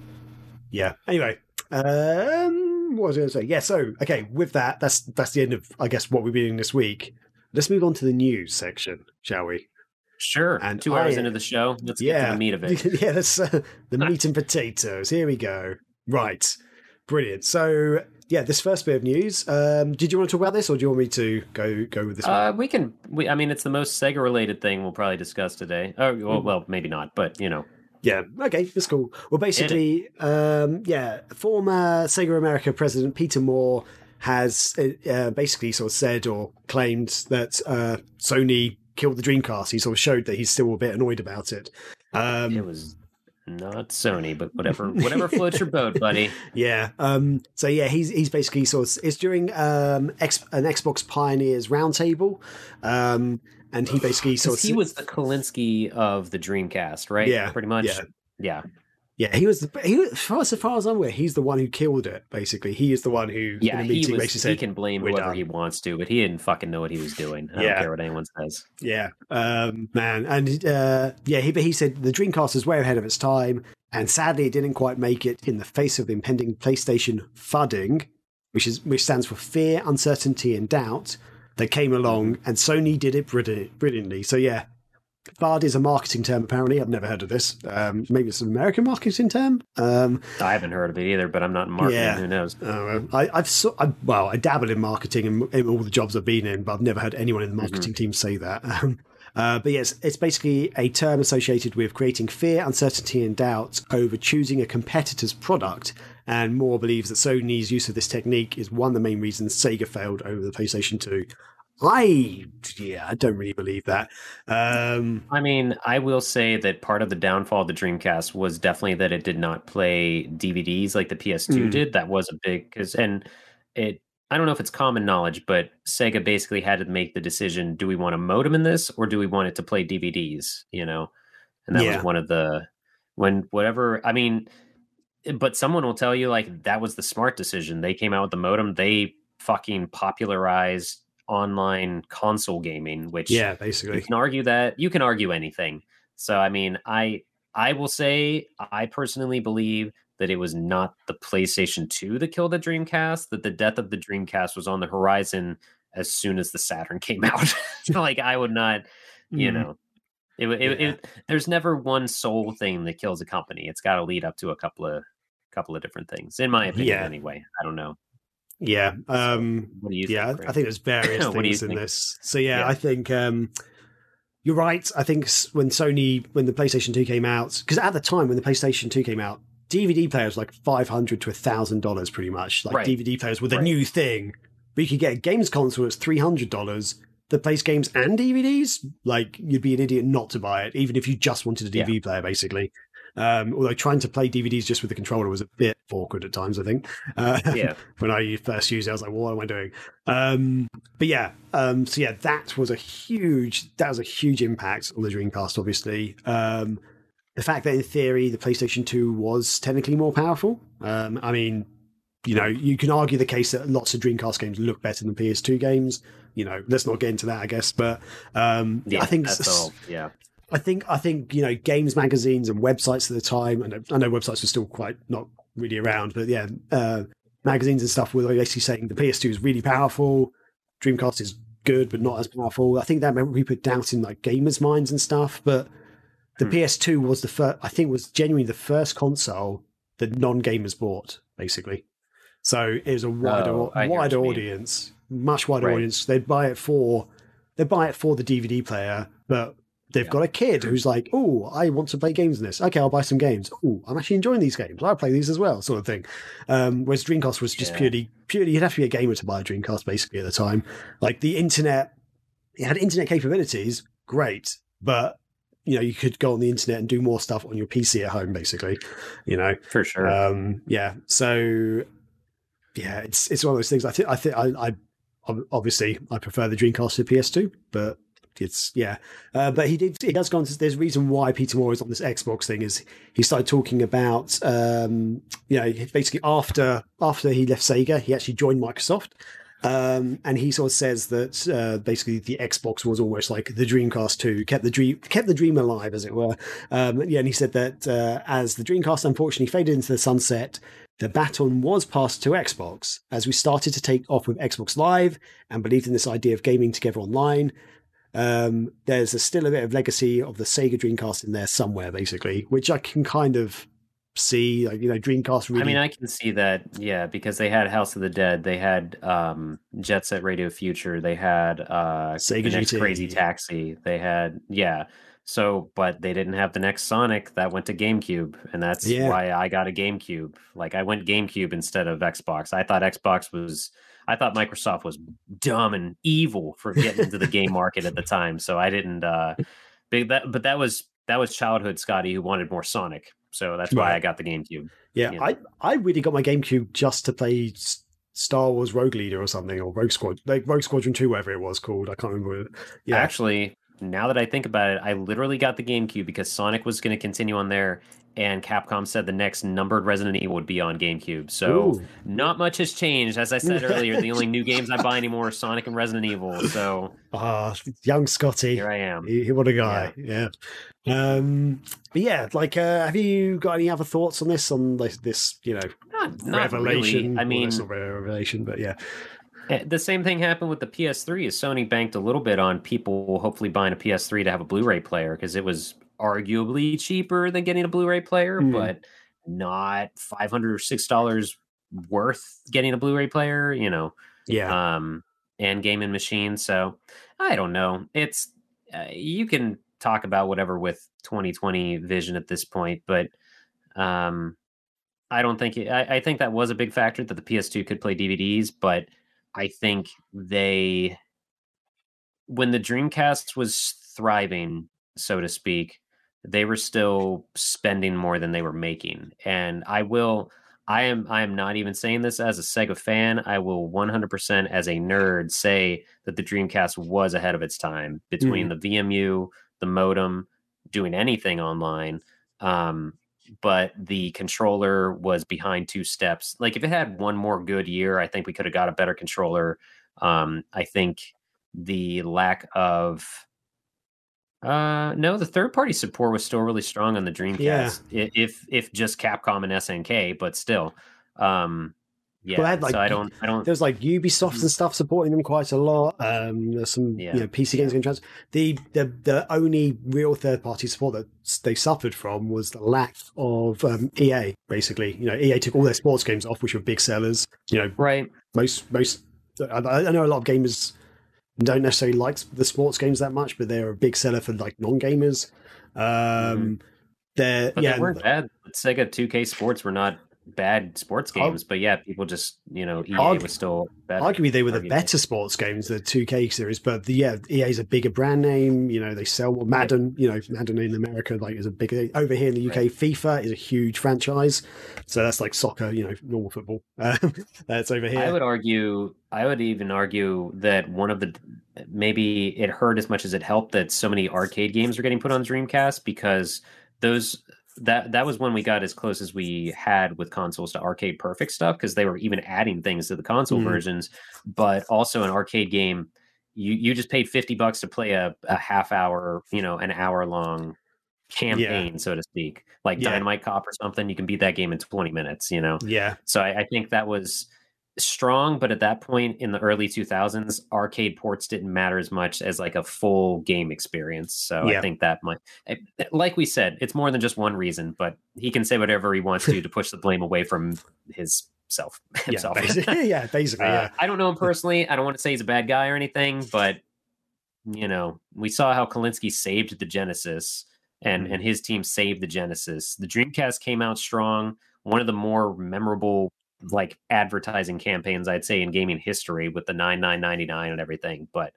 yeah. Anyway, um, what was I going to say? Yeah. So, okay, with that, that's that's the end of I guess what been doing this week. Let's move on to the news section, shall we? Sure. And two hours I, into the show, let's yeah, get to the meat of it. [laughs] yeah, that's uh, the [laughs] meat and potatoes. Here we go. Right, brilliant. So yeah, this first bit of news. Um, did you want to talk about this, or do you want me to go go with this? Uh, we can. We, I mean, it's the most Sega related thing we'll probably discuss today. Oh, well, mm. well, maybe not, but you know. Yeah. Okay, that's cool. Well, basically, um, yeah, former Sega America president Peter Moore has uh, basically sort of said or claimed that uh, Sony killed the Dreamcast. He sort of showed that he's still a bit annoyed about it. Um, it was not Sony, but whatever, [laughs] whatever floats your boat, buddy. Yeah. Um, so yeah, he's he's basically sort of it's during um, X, an Xbox Pioneers roundtable, um, and he basically sort of he was the Kalinske of the Dreamcast, right? Yeah, pretty much. Yeah. yeah. Yeah, he was the he. As far, as far as I'm aware, he's the one who killed it. Basically, he is the one who. Yeah, he was. He said, can blame whoever done. he wants to, but he didn't fucking know what he was doing. I yeah. don't care what anyone says. Yeah, um, man, and uh, yeah, he but he said the Dreamcast is way ahead of its time, and sadly, it didn't quite make it in the face of the impending PlayStation fudding, which is which stands for fear, uncertainty, and doubt. That came along, and Sony did it brilliantly. So yeah, FUD is a marketing term, apparently. I've never heard of this. Um, maybe it's an American marketing term. Um, I haven't heard of it either, but I'm not in marketing. Yeah. Who knows? Uh, I, have so, I, well, I dabbled in marketing in, in, all the jobs I've been in, but I've never heard anyone in the marketing mm-hmm. team say that. [laughs] Um, uh, but yes, it's basically a term associated with creating fear, uncertainty, and doubt over choosing a competitor's product. And Moore believes that Sony's use of this technique is one of the main reasons Sega failed over the PlayStation 2. I yeah, I don't really believe that. Um, I mean, I will say that part of the downfall of the Dreamcast was definitely that it did not play DVDs like the PS2 mm. did. That was a big because and it. I don't know if it's common knowledge, but Sega basically had to make the decision: do we want a modem in this, or do we want it to play DVDs? You know, and that yeah. was one of the when whatever. I mean, but someone will tell you like that was the smart decision. They came out with the modem. They fucking popularized online console gaming, which yeah, basically you can argue that you can argue anything. So I mean, I I will say I personally believe that it was not the PlayStation 2 that killed the Dreamcast, that the death of the Dreamcast was on the horizon as soon as the Saturn [laughs] came out. [laughs] like I would not, you mm. know, it, it, yeah. it, there's never one sole thing that kills a company. It's got to lead up to a couple of couple of different things, in my opinion. Yeah. Anyway, I don't know. Yeah. Um, what do you yeah, think, I think there's various [laughs] things in think? this. So yeah, yeah. I think um, you're right. I think when Sony, when the PlayStation 2 came out, because at the time when the PlayStation 2 came out, DVD players like five hundred to thousand dollars, pretty much. Like right. DVD players were the right. new thing. But you could get a games console that's three hundred dollars that plays games and DVDs. Like you'd be an idiot not to buy it, even if you just wanted a DVD yeah. player, basically. Um, although trying to play DVDs just with the controller was a bit awkward at times, I think. Uh, yeah. [laughs] when I first used it, I was like, well, what am I doing? Um, but yeah, um, so yeah, that was a huge, that was a huge impact on the Dreamcast, obviously. Um, the fact that in theory the PlayStation 2 was technically more powerful. Um, I mean, you know, you can argue the case that lots of Dreamcast games look better than PS2 games. You know, let's not get into that, I guess. But um, yeah, I think, all, yeah, I think I think you know games magazines and websites at the time, and I know websites were still quite not really around, but yeah, uh, magazines and stuff were basically saying the PS2 is really powerful, Dreamcast is good but not as powerful. I think that meant people doubting like gamers' minds and stuff, but the hmm. PS2 was the first. I think was genuinely the first console that non-gamers bought, basically. So it was a wider oh, wider audience, much wider right. audience. They'd buy it for they buy it for the DVD player, but They've yeah. got a kid who's like, oh, I want to play games in this. Okay, I'll buy some games. Oh, I'm actually enjoying these games. I'll play these as well, sort of thing. Um, whereas Dreamcast was just yeah. purely, purely, you'd have to be a gamer to buy a Dreamcast basically at the time. Like the internet, it had internet capabilities, great, but you know, you could go on the internet and do more stuff on your PC at home, basically. You know, for sure. Um, yeah. So, yeah, it's it's one of those things. I think I think I, I obviously I prefer the Dreamcast to PS2, but it's yeah, uh, but he did. He does go on. To, there's a reason why Peter Moore is on this Xbox thing. Is he started talking about um, you know basically after after he left Sega, he actually joined Microsoft. Um, and he sort of says that uh, basically the Xbox was almost like the Dreamcast 2, kept the dream kept the dream alive, as it were. Um, yeah, and he said that uh, as the Dreamcast unfortunately faded into the sunset, the baton was passed to Xbox as we started to take off with Xbox Live and believed in this idea of gaming together online. Um, there's a, still a bit of legacy of the Sega Dreamcast in there somewhere, basically, which I can kind of see. Like you know, Dreamcast. Really... I mean, I can see that. Yeah, because they had House of the Dead, they had um, Jet Set Radio Future, they had uh, Sega the next Crazy Taxi, they had yeah. So, but they didn't have the next Sonic that went to GameCube, and that's Yeah. why I got a GameCube. Like I went GameCube instead of Xbox. I thought Xbox was. I thought Microsoft was dumb and evil for getting into the game market at the [laughs] time. So I didn't. uh big that, but that was that was childhood Scotty who wanted more Sonic. So that's why Right. I got the GameCube. Yeah, you know. I I really got my GameCube just to play Star Wars Rogue Leader or something, or Rogue Squad, like Rogue Squadron Two, whatever it was called. I can't remember. Yeah, Actually, now that I think about it, I literally got the GameCube because Sonic was going to continue on there, and Capcom said the next numbered Resident Evil would be on GameCube. So Ooh. not much has changed. As I said [laughs] earlier, the only new games I buy anymore are Sonic and Resident Evil. So ah, young Scotty. here I am. He, what a guy. Yeah. Um, but yeah, like, uh, have you got any other thoughts on this? On this, this you know, Not, not revelation? really. I well, mean, it's not really revelation, but yeah. Eh, The same thing happened with the PS3. Is Sony banked a little bit on people hopefully buying a PS3 to have a Blu-ray player because it was arguably cheaper than getting a Blu-ray player, Mm. but not five hundred or six dollars worth getting a Blu-ray player. You know, Yeah. um, and gaming machine. So I don't know. It's uh, you can talk about whatever with 2020 vision at this point, but um, I don't think it, I, I think that was a big factor that the PS2 could play DVDs, but I think they when the Dreamcast was thriving, so to speak, they were still spending more than they were making. And I will I am I am not even saying this as a Sega fan. I will 100% as a nerd say that the Dreamcast was ahead of its time between the VMU, the modem, doing anything online. Um, but the controller was behind two steps. Like if it had one more good year, I think we could have got a better controller. Um, I think the lack of uh no, the third party support was still really strong on the Dreamcast. I- If if just Capcom and SNK, but still. Um yeah, Well, had, like, so I don't I don't There's like Ubisoft and stuff supporting them quite a lot. Um, there's some Yeah. you know PC games getting trans. The the the only real third party support that they suffered from was the lack of um, EA. Basically, you know, EA took all their sports games off, which were big sellers. You know, right. most most I, I know a lot of gamers don't necessarily like the sports games that much, but they're a big seller for like non gamers. Um, they're Mm-hmm. But yeah, they weren't bad. Sega 2K Sports were not bad sports games, but yeah, people just you know EA Argu- was still better. Arguably, they were the better sports games, the 2K series. But the, yeah, EA's a bigger brand name. You know, they sell more. Madden. You know, Madden in America like is a big over here in the UK. Right. FIFA is a huge franchise, so that's like soccer. You know, normal football. Um, [laughs] that's over here. I would argue, I would even argue that one of the maybe it hurt as much as it helped that so many arcade games are getting put on Dreamcast because those that that was when we got as close as we had with consoles to arcade perfect stuff because they were even adding things to the console Mhm. versions, but also an arcade game. You you just paid fifty bucks to play a, a half hour, you know, an hour long campaign, so to speak, like Yeah. Dynamite Cop or something. You can beat that game in twenty minutes, you know. yeah, So I, I think that was strong, but at that point in the early 2000s, arcade ports didn't matter as much as like a full game experience. So Yeah. I think that might, eh, like we said, it's more than just one reason. But he can say whatever he wants to to push the blame away from his self [laughs] yeah, himself. basically, [laughs] yeah, basically, Uh, yeah. I don't know him personally. I don't want to say he's a bad guy or anything, but you know, we saw how Kalinske saved the Genesis and Mhm. and his team saved the Genesis. The Dreamcast came out strong, one of the more memorable like advertising campaigns I'd say in gaming history with the 9999 and everything, but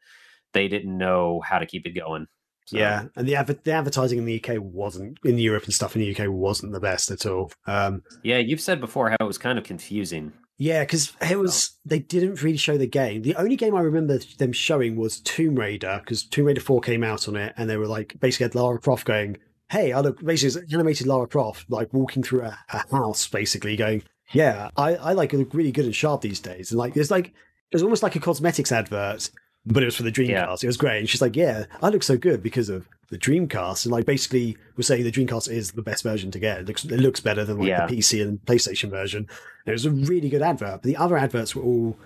they didn't know how to keep it going. So, Yeah, and the the advertising in the UK wasn't in Europe and stuff in the UK wasn't the best at all. Um, Yeah, you've said before how it was kind of confusing. Yeah, because it was they didn't really show the game. The only game I remember them showing was Tomb Raider because Tomb Raider Four came out on it, and they were like basically had Lara Croft going, "Hey, I look." Basically, it's animated Lara Croft like walking through a, a house, basically going, "Yeah, I, I like look really good and sharp these days." And like it's like it was almost like a cosmetics advert, but it was for the Dreamcast. Yeah. It was great, and she's like, "Yeah, I look so good because of the Dreamcast." And like basically, we're saying the Dreamcast is the best version to get. It looks it looks better than like Yeah. the PC and PlayStation version. It was a really good advert, but the other adverts were all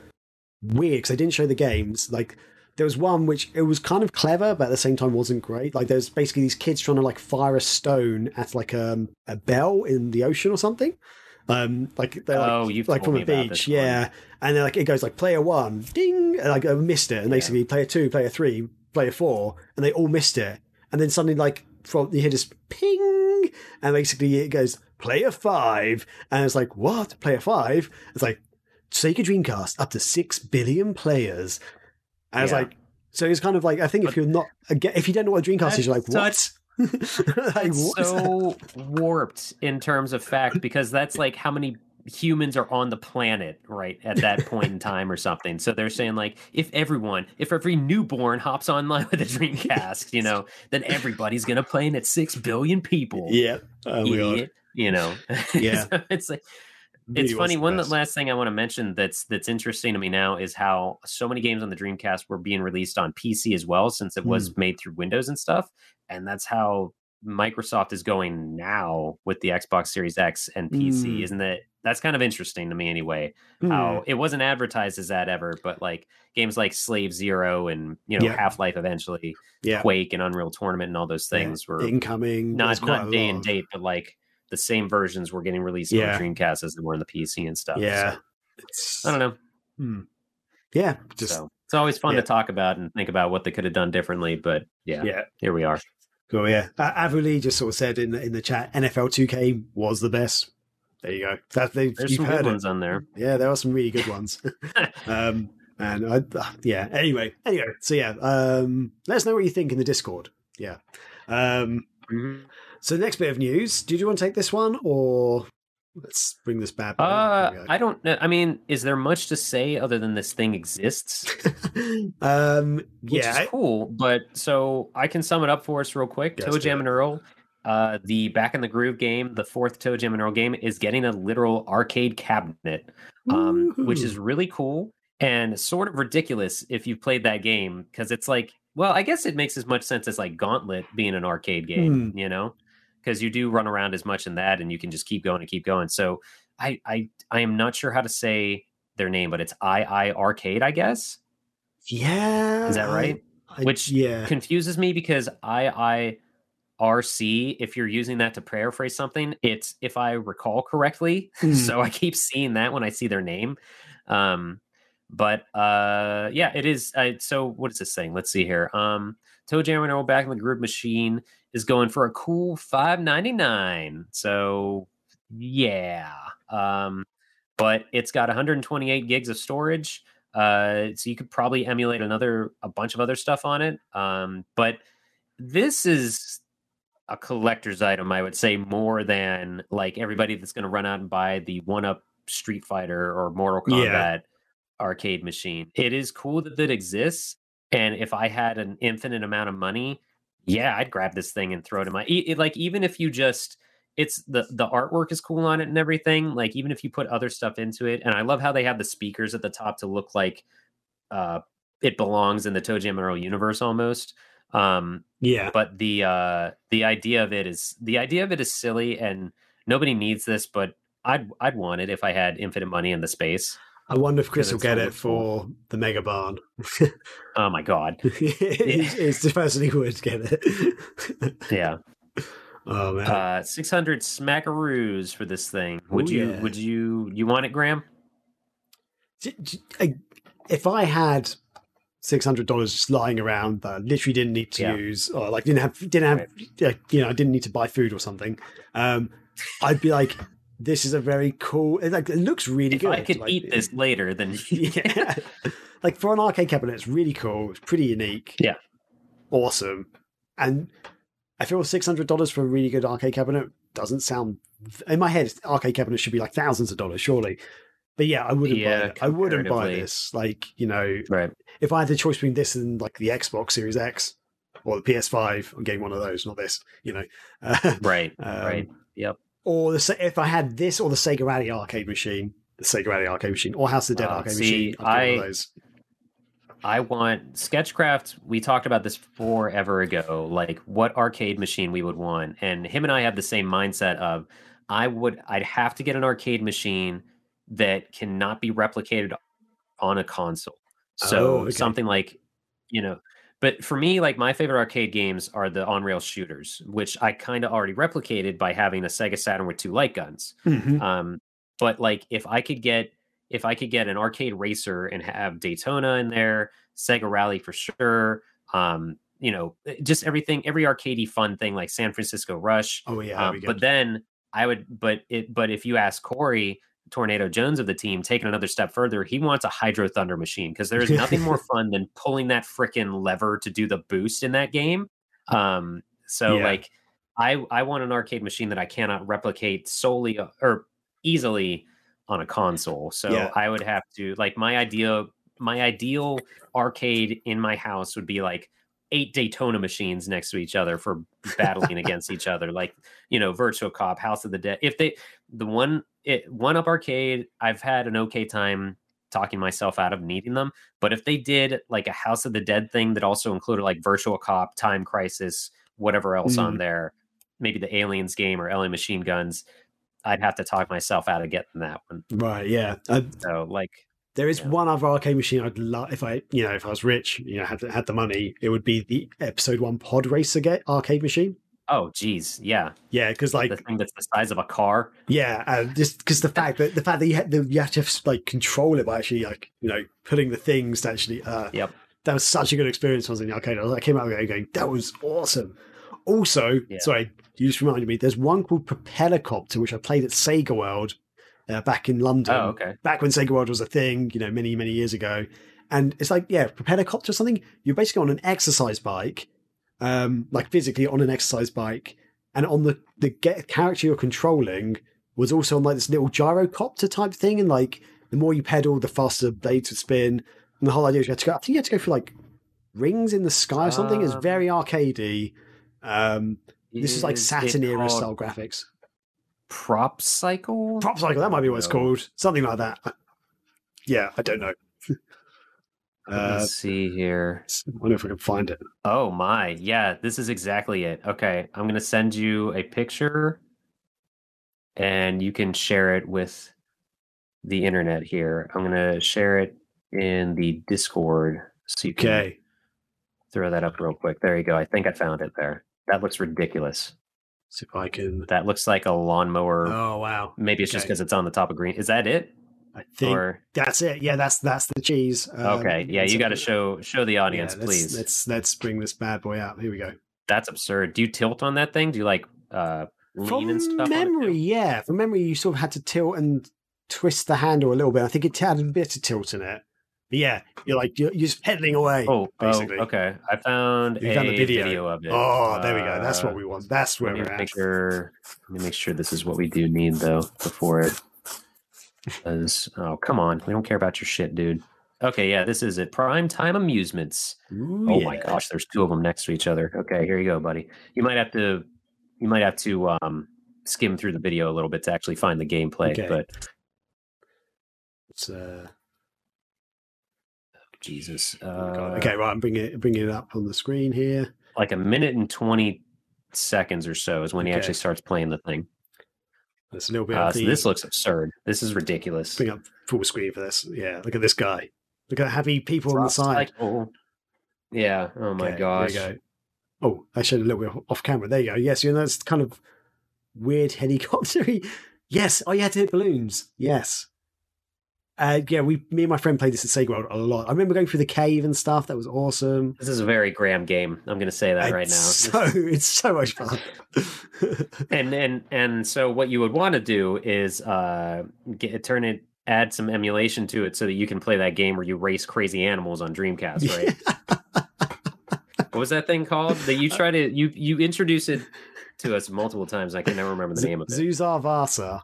weird because they didn't show the games. Like there was one which it was kind of clever, but at the same time wasn't great. Like there's basically these kids trying to like fire a stone at like um, a bell in the ocean or something. Um, like they're like, Oh, you've like from a beach, this one. yeah. And then like it goes like player one, ding, and like I missed it, and basically player two, player three, player four, and they all missed it, and then suddenly like from you hear this ping, and basically it goes player five, and it's like what player five? It's like Sega Dreamcast up to six billion players, and it's Yeah. like so it's kind of like I think if you're not if you don't know what a Dreamcast is, you're like what? [laughs] like, It's what is that? so warped in terms of fact because that's like how many humans are on the planet right at that point in time or something so they're saying like if everyone if every newborn hops online with a dreamcast you know then everybody's gonna play and it's six billion people Yeah, God. idiot you know [laughs] Yeah. So it's like it's funny. One best. last thing I want to mention that's that's interesting to me now is how so many games on the Dreamcast were being released on PC as well, since it Hmm. was made through Windows and stuff. And that's how Microsoft is going now with the Xbox Series X and PC. Hmm. Isn't that that's kind of interesting to me anyway? Hmm. How it wasn't advertised as that ever, but like games like Slave Zero and you know Yeah. Half Life eventually, yeah, Quake and Unreal Tournament and all those Yeah. things were incoming. not not day and date, but like the same versions were getting released Yeah. on Dreamcast as they were on the PC and stuff. Yeah, So, I don't know. Hmm. Yeah, just so it's always fun yeah. to talk about and think about what they could have done differently. But yeah, yeah. here we are. Cool, yeah. Uh, Avuli just sort of said in the, in the chat, NFL 2K was the best. There you go. That they There's you've some heard good it. ones on there. Yeah, there are some really good ones. [laughs] um, and I, uh, yeah. Anyway, anyway. So yeah, um, let us know what you think in the Discord. Yeah. Um, Mhm. so next bit of news. Did you want to take this one or let's bring this back. Uh, I don't know. I mean, is there much to say other than this thing exists? [laughs] um, Which yeah. cool. But so I can sum it up for us real quick. Yes, ToeJam and Earl, uh, the Back in the Groove game, the fourth ToeJam and Earl game, is getting a literal arcade cabinet. um, which is really cool and sort of ridiculous if you've played that game because it's like, well, I guess it makes as much sense as like Gauntlet being an arcade game, you know, because you do run around as much in that and you can just keep going and keep going. So I, I, I am not sure how to say their name, but it's iiRcade, I guess. yeah. Is that right? I- Which yeah. Confuses me because IIRC, if you're using that to paraphrase something, it's if I recall correctly. Hmm. [laughs] so I keep seeing that when I see their name. Um, but uh, yeah, it is. Uh, so what is this saying? Let's see here. Um, ToeJam and Earl Back in the Groove Machine is going for a cool five ninety nine. So yeah, um, but it's got 128 gigs of storage. Uh, so you could probably emulate another a bunch of other stuff on it. Um, but this is a collector's item, I would say, more than like everybody that's going to run out and buy the one up Street Fighter or Mortal Yeah. Kombat arcade machine. It is cool that it exists. And if I had an infinite amount of money, yeah, I'd grab this thing and throw it in my it, like even if you just it's the the artwork is cool on it and everything. Like even if you put other stuff into it, and I love how they have the speakers at the top to look like uh it belongs in the ToeJam Earl universe almost. Um, yeah. but the uh the idea of it is the idea of it is silly and nobody needs this, but I'd I'd want it if I had infinite money in the space. I wonder if Chris will get it for the Mega Barn. [laughs] Oh my god. [laughs] it's, it's the person who would get it. [laughs] Yeah. oh man. Uh 600 smackaroos for this thing. Would Ooh, you yeah. would you you want it, Graham? J- j- I- if I had six hundred dollars just lying around that I literally didn't need to Yeah. use, or like didn't have didn't have, you know, I didn't need to buy food or something, um, I'd be like, this is a very cool. It, like it looks really If good. I could like, eat this later, then [laughs] [laughs] yeah. like for an arcade cabinet, it's really cool. It's pretty unique. Yeah. Awesome. And I feel six hundred dollars for a really good arcade cabinet doesn't sound in my head. Arcade cabinet should be like thousands of dollars, surely. But yeah, I wouldn't Yeah, buy it. I wouldn't buy this. Like you know, right. if I had the choice between this and like the Xbox Series X or the PS5, I'm getting one of those, not this. You know, uh, [laughs] Right. um, right. Yep. Or the if I had this or the Sega Rally arcade machine, the Sega Rally arcade machine, or House of the Dead Uh, arcade see, machine, I'd get one I- of those. I want Sketchcraft. We talked about this forever ago, like what arcade machine we would want. And him and I have the same mindset of I would I'd have to get an arcade machine that cannot be replicated on a console. So Oh, okay. something like you know, but for me, like my favorite arcade games are the on rail shooters, which I kind of already replicated by having a Sega Saturn with two light guns. Mhm. Um, but like if I could get if I could get an arcade racer and have Daytona in there, Sega Rally for sure. Um, you know, eh, just everything, every arcadey fun thing like San Francisco Rush. Oh yeah, Um, but then I would, but it, but if you ask Corey Tornado Jones of the team, taking another step further, he wants a Hydro Thunder machine because there is nothing more [laughs] fun than pulling that freaking lever to do the boost in that game. Um, so Yeah. like, I I want an arcade machine that I cannot replicate solely uh, or easily on a console. So Yeah. I would have to like my idea my ideal arcade in my house would be like eight Daytona machines next to each other for battling [laughs] against each other, like you know, Virtual Cop, House of the Dead. If they the one it one up arcade, I've had an okay time talking myself out of needing them. But if they did like a House of the Dead thing that also included like Virtual Cop, Time Crisis, whatever else on there, maybe the Aliens game or LA Machine Guns, I'd have to talk myself out of getting that one. Right, yeah. Uh, So like there is Yeah. one other arcade machine I'd love if I, you know, if I was rich, you know, had had the money, it would be the Episode One Pod Racer ga- arcade machine. Oh geez, yeah. Yeah, because like The thing that's the size of a car. Yeah, and just because the fact that the fact that you, had, that you have to like control it by actually like you know putting the things to actually. Uh, Yep. That was such a good experience. when I was in the arcade. I was- I came out of going, that was awesome. Also, Yeah. sorry, you just reminded me. There's one called Propellercopter, which I played at Sega World uh, back in London. Oh, okay. Back when Sega World was a thing, you know, many many years ago. And it's like, yeah, Propellercopter or something. You're basically on an exercise bike, um, like physically on an exercise bike, and on the the get character you're controlling was also on like this little gyrocopter type thing, and like the more you pedal, the faster the blades would spin. And the whole idea is you had to go. I think you had to go for like rings in the sky or something. It's Um, very arcadey. Um, this is like Saturn era style graphics. Prop cycle. Prop cycle, that might be what it's called. Something like that. Yeah, I don't know. Uh, Let's see here. I wonder if I can find it. Oh my, yeah, this is exactly it. Okay, I'm gonna send you a picture, and you can share it with the internet here. I'm gonna share it in the Discord, so you can Okay. throw that up real quick. There you go. I think I found it there. That looks ridiculous. See if I can. That looks like a lawnmower. Oh wow! Maybe it's just because it's on the top of green. Is that it? I think Or that's it. Yeah, that's that's the cheese. Um, okay, yeah, you got to show show the yeah, audience, let's, please. Let's let's bring this bad boy out. Here we go. That's absurd. Do you tilt on that thing? Do you like uh lean and From stuff? on memory, yeah, from memory, you sort of had to tilt and twist the handle a little bit. I think it had a bit of tilt in it. But yeah, you're like you're, you're just pedaling away. Oh, basically. oh, okay. I found a found the video. video. of it. Oh, there we go. That's what Uh, we want. That's where we're at. sure. Let me make sure this is what we do need though before it. Because oh come on, we don't care about your shit, dude. Okay, yeah, this is it. Prime time amusements. Ooh, Oh my gosh, there's two of them next to each other. Okay, here you go, buddy. You might have to, you might have to um, skim through the video a little bit to actually find the gameplay. Okay. But It's, uh, Jesus, oh uh, okay, right. I'm bringing it bringing it up on the screen here. like a minute and twenty seconds or so is when he actually starts playing the thing. There's bit Uh, so this looks absurd. This is ridiculous. bring up full screen for this. Yeah, look at this guy. Look at the happy people on the side. cycle. Yeah. Oh my Okay, gosh. There you go. Oh, I showed a little bit off camera. There you go. Yes, you know that's kind of weird [laughs] helicopter. yes. Oh, you had to hit balloons. Yes. Uh, yeah, we, me and my friend played this at Sega World a lot. I remember going through the cave and stuff. That was awesome. This is a very Graham game. I'm going to say that right now. It's So [laughs] it's so much fun. [laughs] and and and so what you would want to do is uh get turn it add some emulation to it so that you can play that game where you race crazy animals on Dreamcast, right? [laughs] what was that thing called? That you try to you you introduce it to us multiple times. I can never remember the name of it. Zusar Vasar.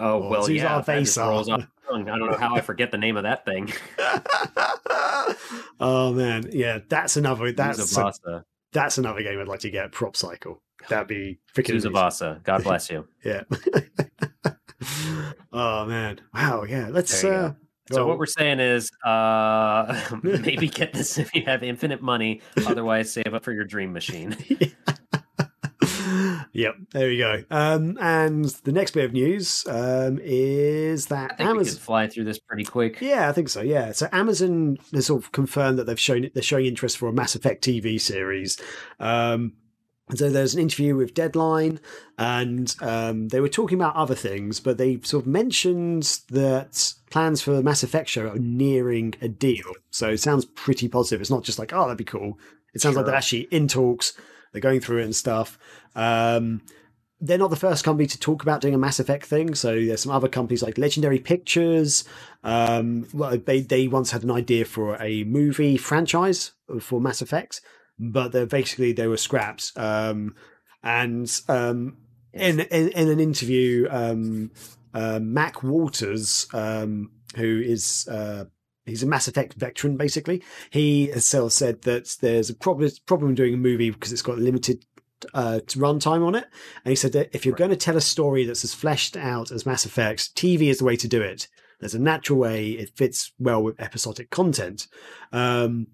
Oh well, Zusar yeah. just rolls off. I don't know how I forget the name of that thing. [laughs] oh man, yeah, that's another. That's Zusar Vasar. that's another game I'd like to get. Prop Cycle. That'd be freaking. Zusar Vasar. God bless you. [laughs] Yeah. [laughs] oh man. Wow. Yeah. Let's. Uh So what we're saying is, uh, maybe get this if you have infinite money. Otherwise, save up for your dream machine. yeah. Yep, there we go. Um, and the next bit of news um, is that I think Amazon we fly through this pretty quick. Yeah, I think so. Yeah, so Amazon has sort of confirmed that they've shown they're showing interest for a Mass Effect TV series. Um, so there's an interview with Deadline, and um, they were talking about other things, but they sort of mentioned that plans for the Mass Effect show are nearing a deal. So it sounds pretty positive. It's not just like, oh, that'd be cool. It sounds like they're actually in talks. They're going through it and stuff. Um, they're not the first company to talk about doing a Mass Effect thing. So there's some other companies like Legendary Pictures. Um, well, they they once had an idea for a movie franchise for Mass Effect, but they're basically they were scrapped. Um, and um, in, in in an interview, um, uh, Mac Walters, um, who is uh, he's a Mass Effect veteran, basically. He has sort said that there's a problem problem doing a movie because it's got limited uh, runtime on it, and he said that if you're going to tell a story that's as fleshed out as Mass Effect, TV is the way to do it. There's a natural way; it fits well with episodic content. Um,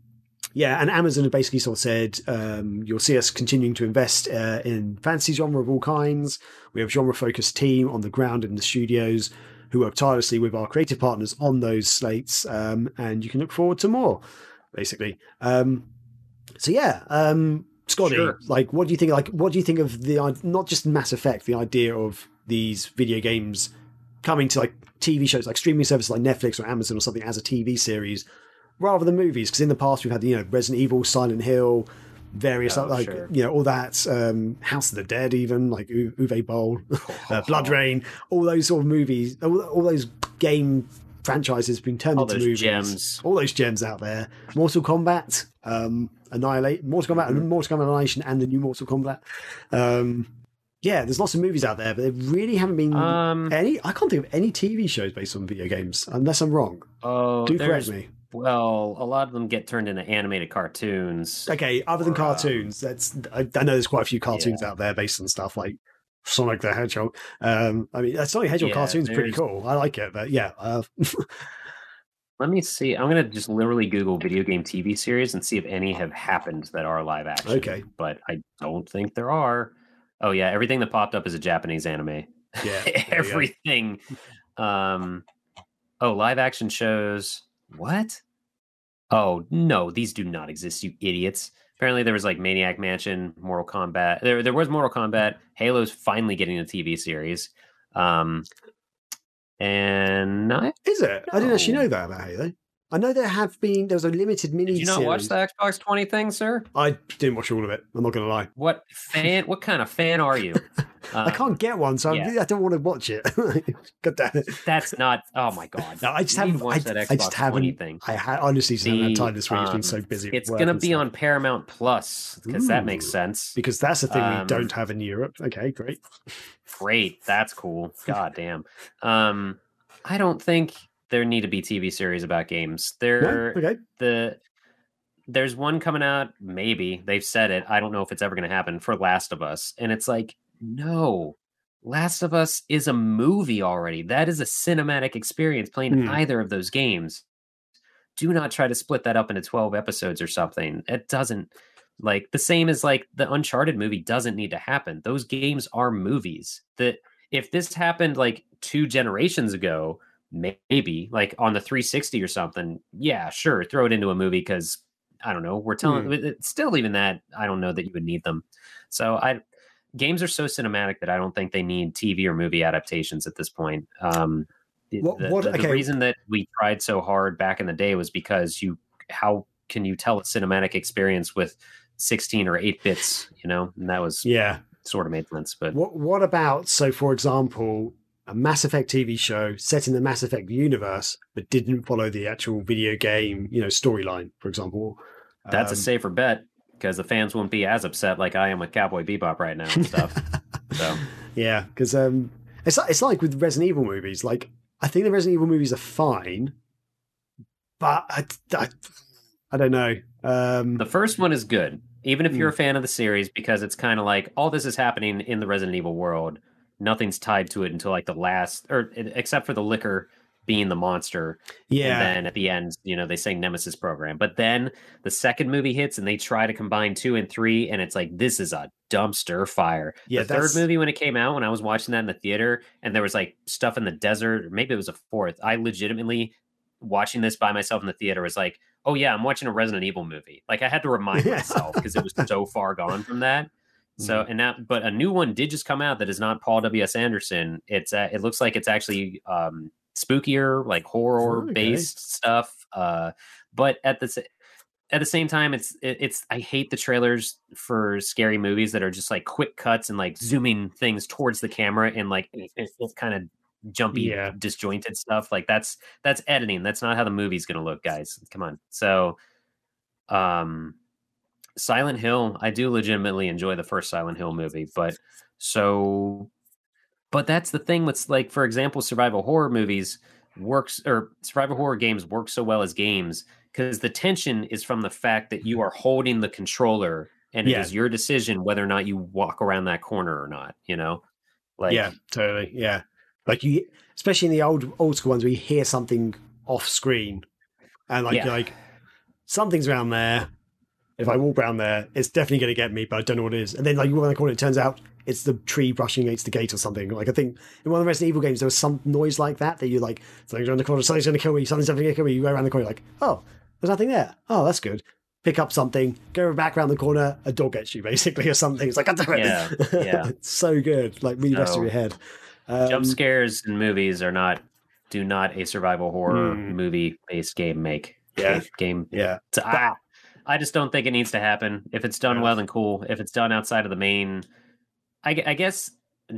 yeah, and Amazon have basically sort of said um, you'll see us continuing to invest uh, in fantasy genre of all kinds. We have genre focused team on the ground in the studios who work tirelessly with our creative partners on those slates, um, and you can look forward to more. Basically, um, so yeah, um, Scotty, Sure. like, what do you think? Like, what do you think of the not just Mass Effect, the idea of these video games coming to like TV shows, like streaming services like Netflix or Amazon or something as a TV series, rather than movies? Because in the past we've had you know Resident Evil, Silent Hill, various Oh, like sure. you know all that um, House of the Dead, even like U- Uwe Boll, [laughs] uh, BloodRayne, all those sort of movies, all, all those game franchises being turned All into those movies. gems. All those gems out there. Mortal Kombat, um, Annihilate, Mortal Kombat, and Mortal Kombat Annihilation, and the new Mortal Kombat. Um, yeah, there's lots of movies out there, but there really haven't been Um, any. I can't think of any TV shows based on video games, unless I'm wrong. oh, Do correct me. Well, a lot of them get turned into animated cartoons. Okay, other than Or, um, cartoons, that's I, I know there's quite a few cartoons out there based on stuff like Sonic the Hedgehog. Um, I mean, uh, Sonic the Hedgehog Yeah, cartoon's pretty cool. I like it, but yeah, uh, [laughs] Let me see. I'm gonna just literally Google video game TV series and see if any have happened that are live action. Okay. but I don't think there are. Oh yeah, everything that popped up is a Japanese anime. yeah, [laughs] there you go. everything. Um, oh, live action shows. What? Oh no, these do not exist, you idiots. Apparently, there was like Maniac Mansion, Mortal Kombat. There, there was Mortal Kombat. Halo's finally getting a TV series. Um, and I, Is it? I didn't actually know that about Halo. I know there have been there was a limited mini. did you not watch the Xbox 20 thing, sir? I didn't watch all of it. I'm not going to lie. What fan? what kind of fan are you? [laughs] I can't get one, so yeah. I, I don't want to watch it. [laughs] God damn it! That's not. Oh my god! No, I just haven't. to watch I, that I just 20 haven't. thing. I ha- honestly just haven't had The, time this week. It's been um, so busy. It's gonna be stuff. on Paramount Plus because that makes sense. because that's the thing we um, don't have in Europe. Okay, great. Great, that's cool. God damn. Um, I don't think there need to be TV series about games. There, Okay. the there's one coming out. Maybe they've said it. I don't know if it's ever going to happen for Last of Us, and it's like no. Last of Us is a movie already. That is a cinematic experience playing Hmm. either of those games. Do not try to split that up into 12 episodes or something. It doesn't like the same as like the Uncharted movie doesn't need to happen. Those games are movies. That if this happened like two generations ago, maybe like on the 360 or something, yeah, sure, throw it into a movie because I don't know. We're telling it's still even that I don't know that you would need them. So I games are so cinematic that I don't think they need TV or movie adaptations at this point. Um, What- the, what- the- the reason that we tried so hard back in the day was because you how can you tell a cinematic experience with 16 or 8 bits you know and that was Yeah. sort of made sense but What What about so? For example, a Mass Effect TV show set in the Mass Effect universe, but didn't follow the actual video game, you know, storyline. For example, that's a Um, safer bet because the fans won't be as upset like i am with cowboy bebop right now and [laughs] stuff so Yeah, because um, it's like- it's like with Resident Evil movies. Like I think the Resident Evil movies are fine, but I, I, I don't know. Um, the first one is good even if you're a Hmm. fan of the series because it's kind of like all this is happening in the resident evil world nothing's tied to it until like the last or except for the Licker being the monster. Yeah. And then at the end, you know, they say Nemesis program. But then the second movie hits and they try to combine two and three, and it's like this is a dumpster fire. Yeah, the third movie when it came out, when I was watching that in the theater, and there was like stuff in the desert, or maybe it was a fourth. I legitimately watching this by myself in the theater was like, oh yeah, I'm watching a Resident Evil movie. Like I had to remind [laughs] Yeah. myself because it was so far gone from that. So Mm. and now, but a new one did just come out that is not Paul W S Anderson. It's uh, it looks like it's actually um spookier, like horror Okay. based stuff. Uh, but at the at the same time, it's it, it's I hate the trailers for scary movies that are just like quick cuts and like zooming things towards the camera and like it, it, it's kind of jumpy, Yeah. disjointed stuff. Like that's that's editing. That's not how the movie's gonna look, guys. Come on. So, um, Silent Hill, I do legitimately enjoy the first Silent Hill movie, but so, but that's the thing with like, for example, survival horror movies works or survival horror games work so well as games because the tension is from the fact that you mm-hmm. are holding the controller and Yeah. it is your decision whether or not you walk around that corner or not. You know, like yeah, totally. Yeah, like you, especially in the old old school ones, where you hear something off screen, and like Yeah. like something's around there. If I walk around there, it's definitely going to get me, but I don't know what it is. And then, like you walk around the corner, it turns out it's the tree brushing against the gate or something. Like I think in one of the Resident Evil games, there was some noise like that that you're like something's around the corner, something's going to kill me, something's going to kill me. You go around the corner, you're like, oh, there's nothing there. Oh, that's good. Pick up something, go back around the corner, a dog gets you basically, [laughs] or something. It's like, God damn it. Yeah, yeah. [laughs] it's so good. Like really No. with your head. Um, jump scares in movies are not do not a survival horror Hmm. movie based game make. Yeah. game. Yeah. So I, I just don't think it needs to happen. If it's done well, then cool. If it's done outside of the main, I, I guess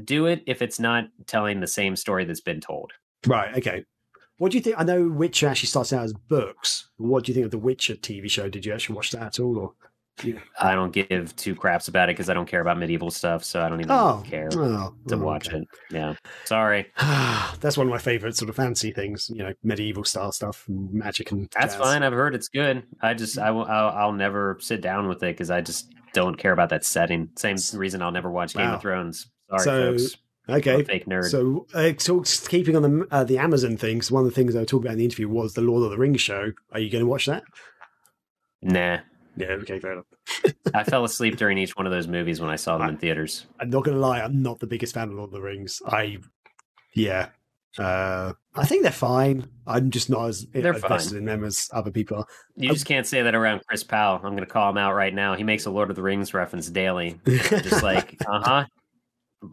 do it if it's not telling the same story that's been told. Right. Okay. What do you think? I know Witcher actually starts out as books. What do you think of the Witcher TV show? Did you actually watch that at all? Or I don't give two craps about it because I don't care about medieval stuff, so I don't even oh, care oh, to oh, watch okay. it. Yeah, sorry. [sighs] That's one of my favorite sort of fancy things. You know, medieval style stuff, and magic, and That's jazz. fine. I've heard it's good. I just I will I'll, I'll never sit down with it because I just don't care about that setting. Same reason I'll never watch Game of Thrones. Sorry, So, folks. Okay. fake nerd. So, uh, so keeping on the uh, the Amazon things, one of the things I talking about in the interview was the Lord of the Rings show. Are you going to watch that? nah, Yeah. Okay. Fair enough. I fell asleep during each one of those movies when I saw them in theaters. I'm not to lie. I'm not the biggest fan of Lord of the Rings. I, yeah, uh, I think they're fine. I'm just not as They're invested fine. in them as other people are. You just can't say that around Chris Powell. I'm going to call him out right now. He makes a Lord of the Rings reference daily. [laughs] Just like, uh huh.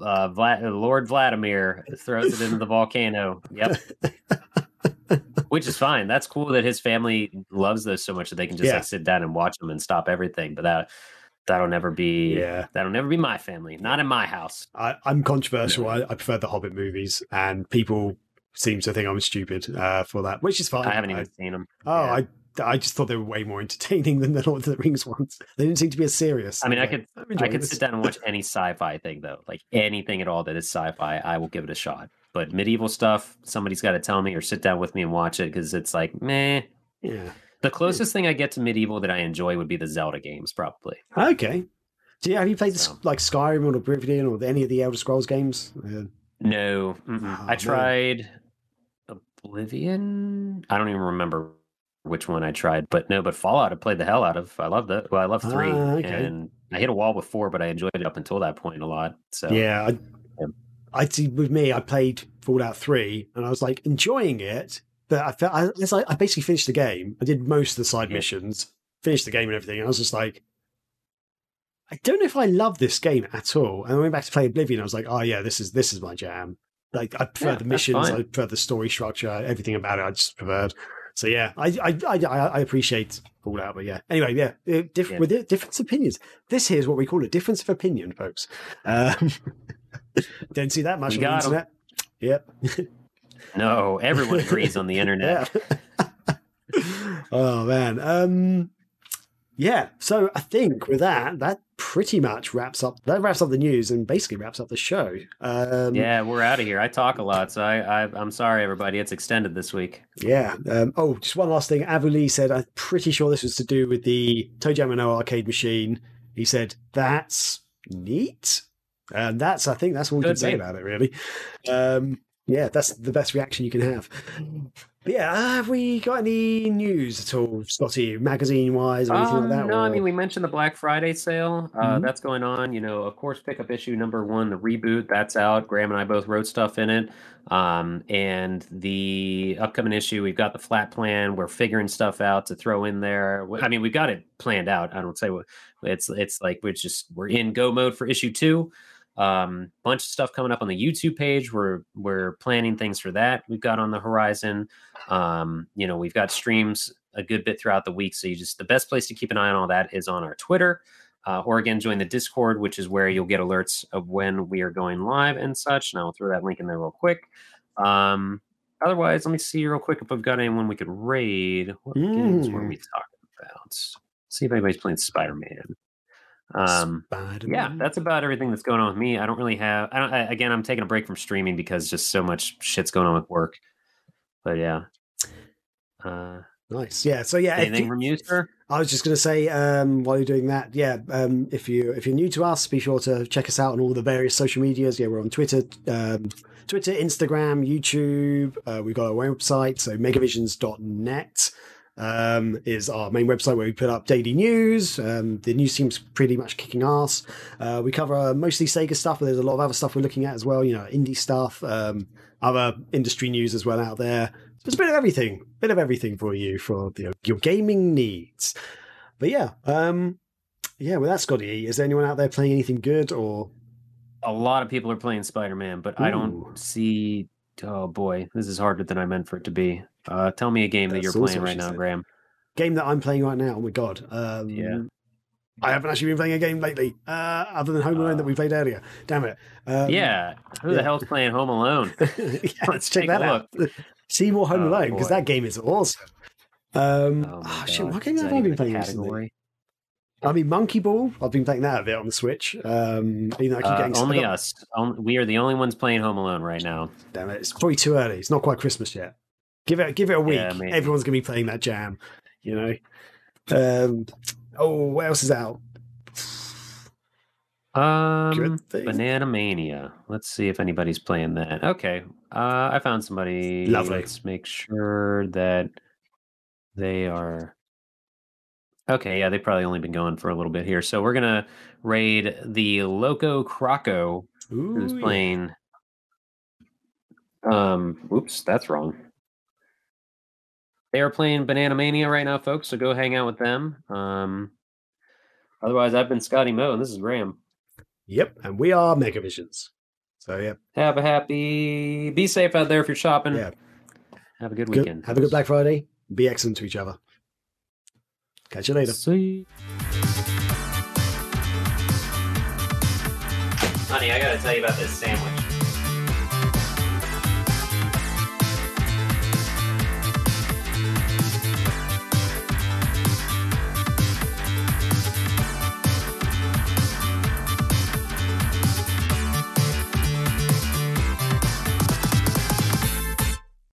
Uh, Vla- Lord Vladimir throws it into the volcano. Yep. [laughs] Which is fine. That's cool that his family loves those so much that they can just Yeah. like sit down and watch them and stop everything. But that that'll never be yeah, that'll never be my family. Not in my house. I, I'm controversial. I, I prefer the Hobbit movies, and people seem to think I'm stupid uh, for that, which is fine. I haven't even seen them. oh, I. I just thought they were way more entertaining [laughs] than the Lord of the Rings ones. They didn't seem to be as serious. I mean, I could I could this. sit down and watch any sci-fi thing though, like anything at all that is sci-fi. I will give it a shot. But medieval stuff, somebody's got to tell me or sit down with me and watch it because it's like meh. Yeah. The closest thing I get to medieval that I enjoy would be the Zelda games, probably. Okay. Do you have you played So. like Skyrim or Oblivion or any of the Elder Scrolls games? Uh, No. Oh, I man. tried Oblivion. I don't even remember which one I tried, but no, but Fallout I played the hell out of. I love that. Well, I love three, Ah, okay. and I hit a wall with four, but I enjoyed it up until that point a lot. So Yeah, I, Yeah. I see. With me, I played Fallout Three, and I was like enjoying it. But I felt I, it's like I basically finished the game. I did most of the side missions, finished the game and everything. And I was just like, I don't know if I love this game at all. And I went back to play Oblivion. I was like, oh yeah, this is this is my jam. Like I prefer Yeah, the missions. I prefer the story structure, everything about it. I just preferred. So yeah, I I I, I appreciate Fallout, but yeah. Anyway, yeah, diff- Yeah. with it, different opinions. This here is what we call a difference of opinion, folks. Um, [laughs] don't see that much on the got 'em. internet. Yep. [laughs] no, everyone agrees on the [laughs] internet. [laughs] Oh man. Um yeah, so I think with that, that pretty much wraps up that wraps up the news and basically wraps up the show. Um Yeah, we're out of here. I talk a lot, so I, I I'm sorry, everybody. It's extended this week. Yeah. Um, oh, just one last thing. Avuli said, I'm pretty sure this was to do with the ToeJam and O arcade machine. He said, that's neat. And that's, I think that's all we Could can say about it, really. Um, Yeah, that's the best reaction you can have. But yeah, have we got any news at all, Scotty, magazine wise or anything Um, like that? no, I mean we mentioned the Black Friday sale. Uh, Mhm. That's going on. You know, of course, pickup issue number one, the reboot. That's out. Graham and I both wrote stuff in it. Um, and the upcoming issue, we've got the flat plan. We're figuring stuff out to throw in there. I mean, we've got it planned out. I don't say what it's. It's like we're just we're in go mode for issue two. Um, bunch of stuff coming up on the YouTube page. We're we're planning things for that. We've got on the horizon. Um, you know, we've got streams a good bit throughout the week. So you just the best place to keep an eye on all that is on our Twitter. Uh, or again, join the Discord, which is where you'll get alerts of when we are going live and such. And I'll throw that link in there real quick. Um, otherwise, let me see real quick if I've got anyone we could raid. What games were Mm. we talking about? see if anybody's playing Spider Man. Um, yeah, Spider-Man. that's about everything that's going on with me. I don't really have. I don't. I, again, I'm taking a break from streaming because just so much shit's going on with work. But yeah. Uh, nice. Yeah. So yeah, if anything you- from you, sir? I was just going to say, um, while you're doing that, yeah, um, if you if you're new to us, be sure to check us out on all the various social medias. Yeah, we're on Twitter, um, Twitter, Instagram, YouTube. Uh, we've got our website, so megavisions.net um, is our main website where we put up daily news. Um, the news team's pretty much kicking ass. Uh, we cover uh, mostly Sega stuff, but there's a lot of other stuff we're looking at as well. You know, indie stuff, um, other industry news as well out there. So it's a bit of everything, bit of everything for you for you know, your gaming needs. But yeah, um, yeah. Well, that, Scotty, is there anyone out there playing anything good or? a lot of people are playing Spider-Man, but I don't see. Oh boy, this is harder than I meant for it to be. Uh, tell me a game that you're playing right now, said. Graham. game that I'm playing right now. Oh my god! Um, Yeah. I haven't actually been playing a game lately, uh, other than Home Alone that we played earlier. Damn it! Um, yeah, who yeah. the hell's playing Home Alone? [laughs] yeah, Let's let's check that out. [laughs] See more Home Oh, Alone because that game is awesome. Um, Oh, oh, shit! What game have I been playing recently? I mean, Monkey Ball. I've been playing that a bit on the Switch. Um, you know, I keep Uh, getting only us. On- we are the only ones playing Home Alone right now. Damn it! It's probably too early. It's not quite Christmas yet. Give it, give it a week. Yeah, maybe. Everyone's gonna be playing that jam. You know. Um, oh, what else is out? Um, Banana Mania. Let's see if anybody's playing that. Okay, uh, I found somebody. Lovely. Let's make sure that they are. Okay, yeah, they've probably only been going for a little bit here. So we're gonna raid the Loco Croco, who's Ooh, yeah. playing. Um, whoops, that's wrong. They are playing Banana Mania right now, folks. So go hang out with them. Um, otherwise, I've been Scotty Moe, and this is Graham. Yep, and we are Megavisions. So yeah, Have a happy. Be safe out there if you're shopping. Yeah. Have a good good, weekend. have a good Black Friday. Be excellent to each other. Catch you later. See. Honey, I gotta tell you about this sandwich.